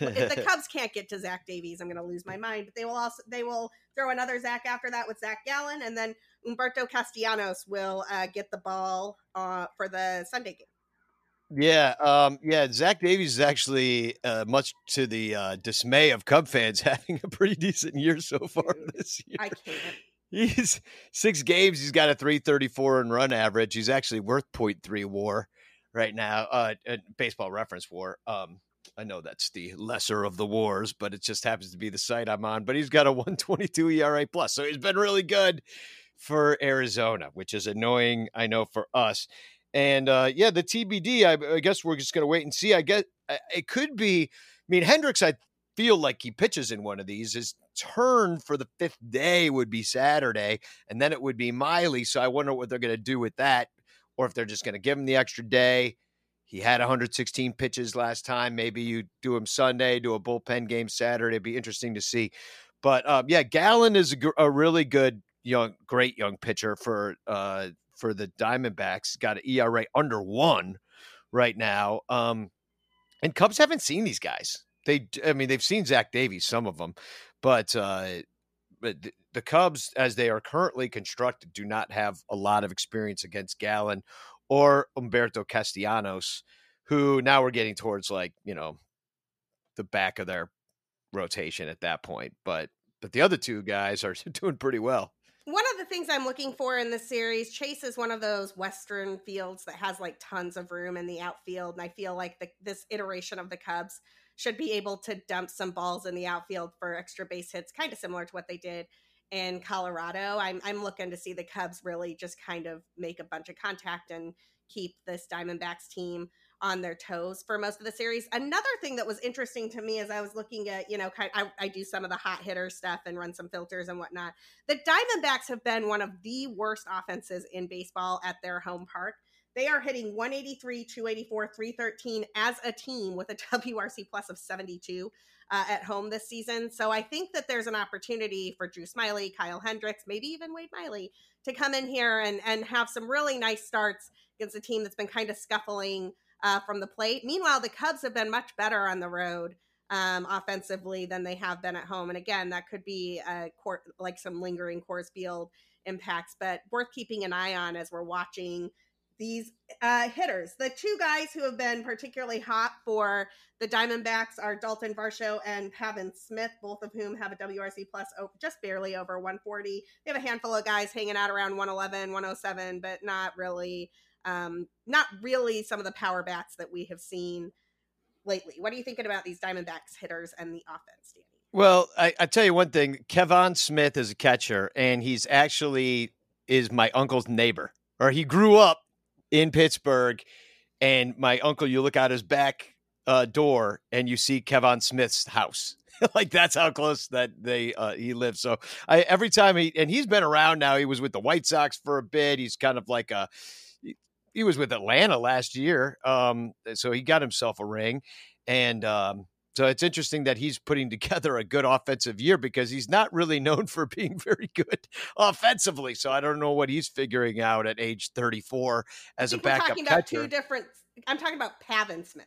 if the Cubs can't get to Zach Davies, I'm going to lose my mind. But they will also they will throw another Zach after that with Zach Gallen, and then Humberto Castellanos will uh, get the ball uh, for the Sunday game. Yeah, um, yeah. Zach Davies is actually, uh, much to the uh, dismay of Cub fans, having a pretty decent year so far this year. I can't. He's six games. He's got a 334 and run average. He's actually worth 0.3 war right now. Uh, baseball reference war. Um, I know that's the lesser of the wars, but it just happens to be the site I'm on. But he's got a 122 ERA plus, so he's been really good for Arizona, which is annoying. I know for us. And uh, yeah, the TBD. I, I guess we're just going to wait and see. I get it could be. I mean, Hendricks. I feel like he pitches in one of these. His turn for the fifth day would be Saturday, and then it would be Miley. So I wonder what they're going to do with that, or if they're just going to give him the extra day. He had 116 pitches last time. Maybe you do him Sunday, do a bullpen game Saturday. It'd be interesting to see. But um, yeah, Gallen is a, a, really good young, great young pitcher for uh, for the Diamondbacks. Got an ERA under one right now. Um, and Cubs haven't seen these guys. They, I mean, they've seen Zach Davies, some of them, but uh, but the Cubs, as they are currently constructed, do not have a lot of experience against Gallen or Humberto Castellanos, who now we're getting towards like you know the back of their rotation at that point. But but the other two guys are doing pretty well. One of the things I'm looking for in this series, Chase is one of those Western fields that has like tons of room in the outfield, and I feel like the, this iteration of the Cubs should be able to dump some balls in the outfield for extra base hits, kind of similar to what they did in Colorado. I'm I'm looking to see the Cubs really just kind of make a bunch of contact and keep this Diamondbacks team on their toes for most of the series. Another thing that was interesting to me as I was looking at, you know, kind I, I do some of the hot hitter stuff and run some filters and whatnot. The Diamondbacks have been one of the worst offenses in baseball at their home park. They are hitting 183, 284, 313 as a team with a WRC plus of 72 uh, at home this season. So I think that there's an opportunity for Drew Smyly, Kyle Hendricks, maybe even Wade Miley to come in here and, and have some really nice starts against a team that's been kind of scuffling uh, from the plate. Meanwhile, the Cubs have been much better on the road um, offensively than they have been at home. And again, that could be a court, like some lingering Coors Field impacts, but worth keeping an eye on as we're watching these uh, hitters. The two guys who have been particularly hot for the Diamondbacks are Dalton Varsho and Pavin Smith, both of whom have a WRC plus just barely over 140. They have a handful of guys hanging out around 111, 107, but not really, um, not really some of the power bats that we have seen lately. What are you thinking about these Diamondbacks hitters and the offense, Danny? Well, I, I tell you one thing. Kevan Smith is a catcher, and he's actually is my uncle's neighbor, or he grew up in Pittsburgh, and my uncle, you look out his back uh, door and you see Kevan Smith's house. like that's how close that they uh, he lives. So I every time he and he's been around now. He was with the White Sox for a bit. He's kind of like a he was with Atlanta last year. Um, so he got himself a ring, and um, so it's interesting that he's putting together a good offensive year because he's not really known for being very good offensively. So I don't know what he's figuring out at age 34 as a backup talking catcher. About two different. I'm talking about Pavin Smith.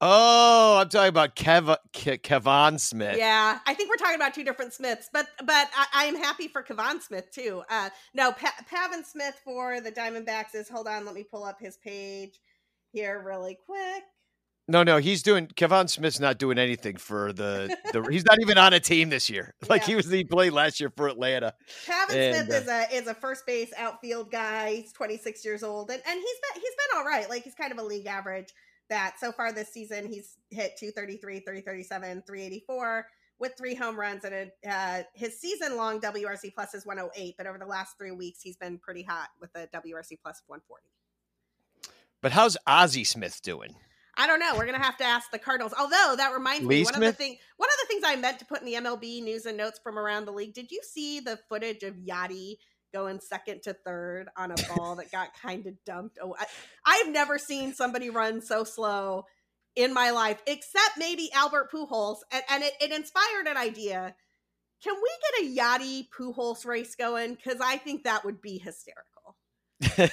Oh, I'm talking about Kev Ke- Kevan Smith. Yeah, I think we're talking about two different Smiths, but but I, I am happy for Kevan Smith too. Uh, no, pa- Pavin Smith for the Diamondbacks is. Hold on, let me pull up his page here really quick. No, no, he's doing. Kevan Smith's not doing anything for the. the he's not even on a team this year. Like yeah. he was, he played last year for Atlanta. Kevin and, Smith uh, is a is a first base outfield guy. He's 26 years old, and and he's been he's been all right. Like he's kind of a league average that so far this season he's hit 233, 337, 384 with three home runs and a, uh, his season long WRC plus is 108, but over the last three weeks he's been pretty hot with a WRC plus of 140. But how's Ozzie Smith doing? I don't know. We're gonna have to ask the Cardinals. Although that reminds Lee me, one Smith? of the thing, one of the things I meant to put in the MLB news and notes from around the league. Did you see the footage of Yadi going second to third on a ball that got kind of dumped. Oh, I, have never seen somebody run so slow in my life, except maybe Albert Pujols, and, and it, it inspired an idea. Can we get a Yadi Pujols race going? Because I think that would be hysterical. uh,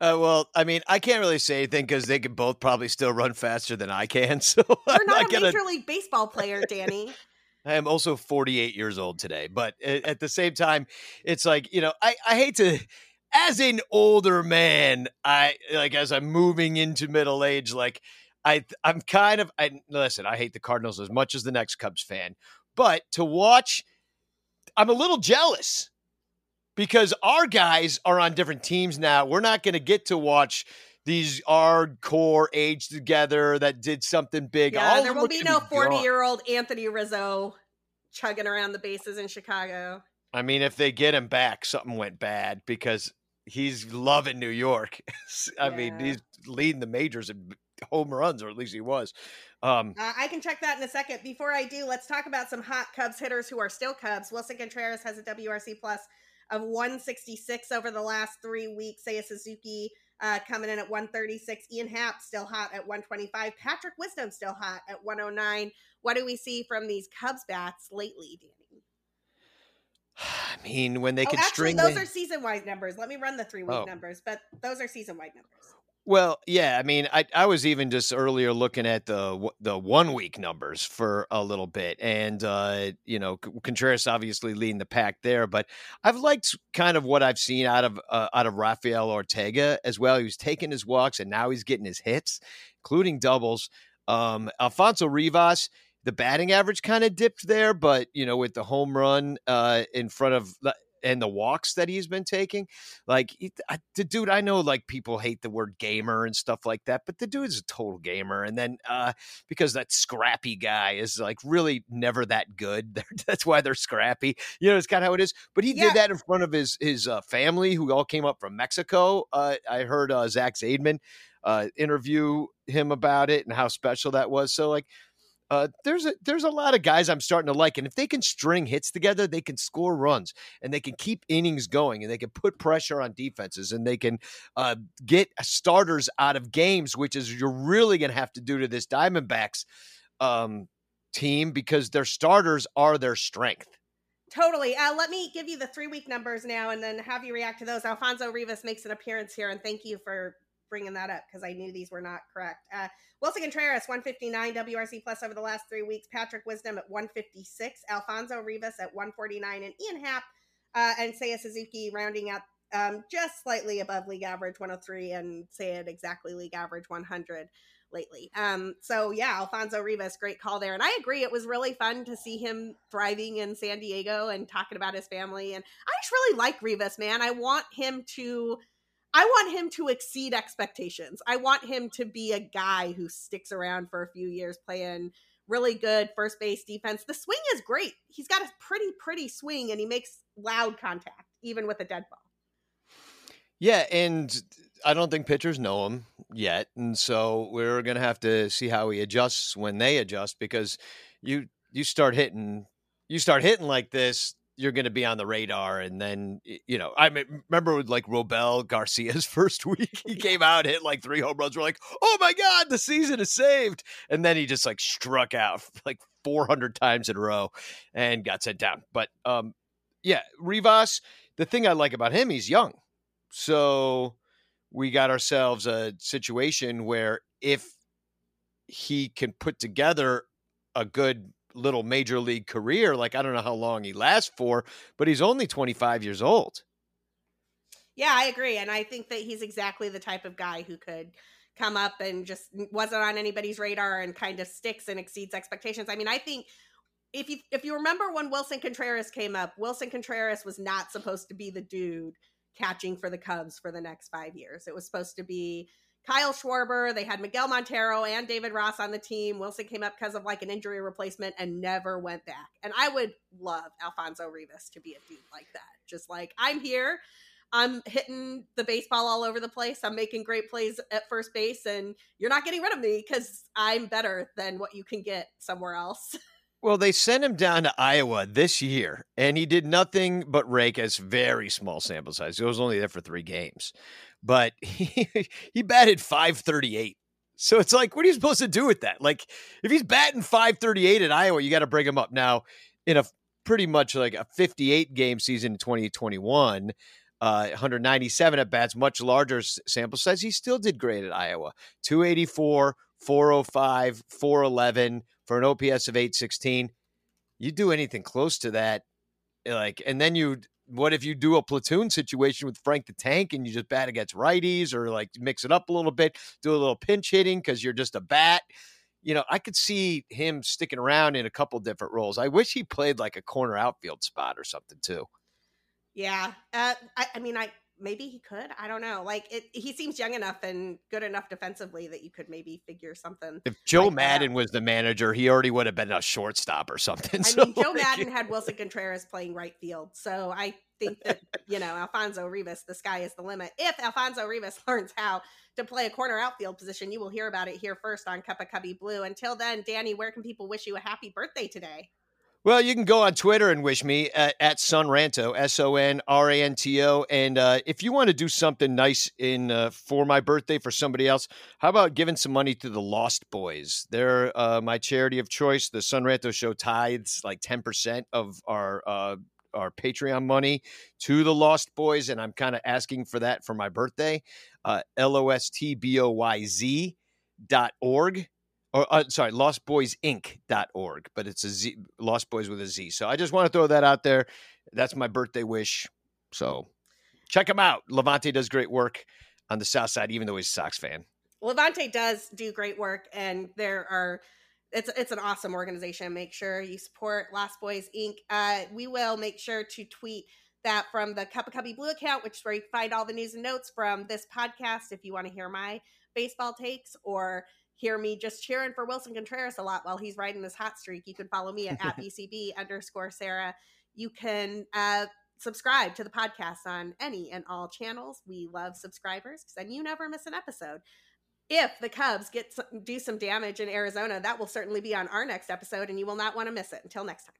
well, I mean, I can't really say anything because they could both probably still run faster than I can. So you're I'm not, not a gonna... major league baseball player, Danny. I am also 48 years old today, but at the same time, it's like, you know, I, I hate to, as an older man, I like, as I'm moving into middle age, like, I, I'm kind of, I listen, I hate the Cardinals as much as the next Cubs fan, but to watch, I'm a little jealous because our guys are on different teams now. We're not going to get to watch these hardcore age together that did something big. Yeah, All there will be no 40 year old Anthony Rizzo chugging around the bases in Chicago. I mean, if they get him back, something went bad because he's loving New York. I yeah. mean, he's leading the majors in home runs, or at least he was. Um, uh, I can check that in a second. Before I do, let's talk about some hot Cubs hitters who are still Cubs. Willson Contreras has a WRC plus of 166 over the last three weeks. Seiya Suzuki uh, coming in at 136. Ian Happ still hot at 125. Patrick Wisdom still hot at 109. What do we see from these Cubs bats lately, Danny? I mean, when they oh, can actually, string, those are season wide numbers. Let me run the three week oh. numbers, but those are season wide numbers. Well, yeah, I mean, I, I was even just earlier looking at the the one week numbers for a little bit, and uh, you know, Contreras obviously leading the pack there, but I've liked kind of what I've seen out of uh, out of Rafael Ortega as well. He was taking his walks, and now he's getting his hits, including doubles. Um, Alfonso Rivas, the batting average kind of dipped there, but you know, with the home run uh, in front of and the walks that he's been taking. Like the dude, I know like people hate the word gamer and stuff like that, but the dude's a total gamer. And then uh, because that scrappy guy is like really never that good, that's why they're scrappy. You know, it's kind of how it is. But he yeah. did that in front of his his uh, family, who all came up from Mexico. Uh, I heard uh, Zach Zaidman uh, interview him about it and how special that was. So like uh, there's a there's a lot of guys I'm starting to like, and if they can string hits together, they can score runs and they can keep innings going, and they can put pressure on defenses, and they can uh, get starters out of games, which is you're really going to have to do to this Diamondbacks um, team because their starters are their strength. Totally. Uh, let me give you the three week numbers now, and then have you react to those. Alfonso Rivas makes an appearance here, and thank you for bringing that up because I knew these were not correct. Uh, Willson Contreras, 159 WRC plus over the last three weeks. Patrick Wisdom at 156. Alfonso Rivas at 149. And Ian Happ uh, and Seiya Suzuki rounding out um, just slightly above league average 103 and say it exactly league average 100 lately. Um, so yeah, Alfonso Rivas, great call there. And I agree, it was really fun to see him thriving in San Diego and talking about his family. And I just really like Rivas, man. I want him to I want him to exceed expectations. I want him to be a guy who sticks around for a few years playing really good first base defense. The swing is great. He's got a pretty, pretty swing and he makes loud contact, even with a dead ball. Yeah. And I don't think pitchers know him yet, and so we're gonna have to see how he adjusts when they adjust because you you start hitting you start hitting like this, you're going to be on the radar. And then, you know, I remember with like Robel Garcia's first week, he came out, hit like three home runs. We're like, oh my God, the season is saved. And then he just like struck out like 400 times in a row and got sent down. But um, yeah, Rivas, the thing I like about him, he's young. So we got ourselves a situation where if he can put together a good little major league career. Like I don't know how long he lasts for, but he's only 25 years old. Yeah, I agree, and I think that he's exactly the type of guy who could come up and just wasn't on anybody's radar and kind of sticks and exceeds expectations. I mean, I think if you if you remember when Willson Contreras came up, Willson Contreras was not supposed to be the dude catching for the Cubs for the next 5 years. It was supposed to be Kyle Schwarber. They had Miguel Montero and David Ross on the team. Willson came up because of like an injury replacement and never went back. And I would love Alfonso Rivas to be a dude like that. Just like, I'm here. I'm hitting the baseball all over the place. I'm making great plays at first base, and you're not getting rid of me because I'm better than what you can get somewhere else. Well, they sent him down to Iowa this year, and he did nothing but rake as very small sample size. He was only there for three games but he, he batted 538. So it's like, what are you supposed to do with that? Like, if he's batting 538 at Iowa, you got to bring him up. Now, in a pretty much like a 58 game season in 2021, uh, 197 at bats, much larger sample size, he still did great at Iowa. 284, 405, 411 for an OPS of 816. You do anything close to that, like, and then you what if you do a platoon situation with Frank the Tank and you just bat against righties or like mix it up a little bit, do a little pinch hitting because you're just a bat? You know, I could see him sticking around in a couple different roles. I wish he played like a corner outfield spot or something too. Yeah, uh, I, I mean, I maybe he could. I don't know. Like it, he seems young enough and good enough defensively that you could maybe figure something. If Joe like Maddon was the manager, he already would have been a shortstop or something. I so mean, Joe like, Maddon had Willson Contreras playing right field, so I think that you know Alfonso Rivas, the sky is the limit. If Alfonso Rivas learns how to play a corner outfield position, you will hear about it here first on Cuppa Cubbie Blue. Until then, Danny, where can people wish you a happy birthday today? Well, you can go on Twitter and wish me at, at Sonranto, S O N R A N T O. And uh, if you want to do something nice in uh, for my birthday for somebody else, how about giving some money to the Lost Boys? They're uh, my charity of choice. The Sonranto Show tithes like ten percent of our uh, our Patreon money to the Lost Boys, and I'm kind of asking for that for my birthday. Uh, L O S T B O Y Z dot org or uh, sorry, lostboysinc.org, but it's a Z, Lost Boys with a Z. So I just want to throw that out there. That's my birthday wish. So check him out. LaVonte does great work on the South Side, even though he's a Sox fan. LaVonte does do great work, and there are it's it's an awesome organization. Make sure you support Lost Boys Inc. Uh, we will make sure to tweet that from the Cuppa Cubbie Blue account, which is where you find all the news and notes from this podcast. If you want to hear my baseball takes or hear me just cheering for Willson Contreras a lot while he's riding this hot streak, you can follow me at, at BCB underscore Sara. You can uh, subscribe to the podcast on any and all channels. We love subscribers because then you never miss an episode. If the Cubs get some, do some damage in Arizona, that will certainly be on our next episode, and you will not want to miss it. Until next time.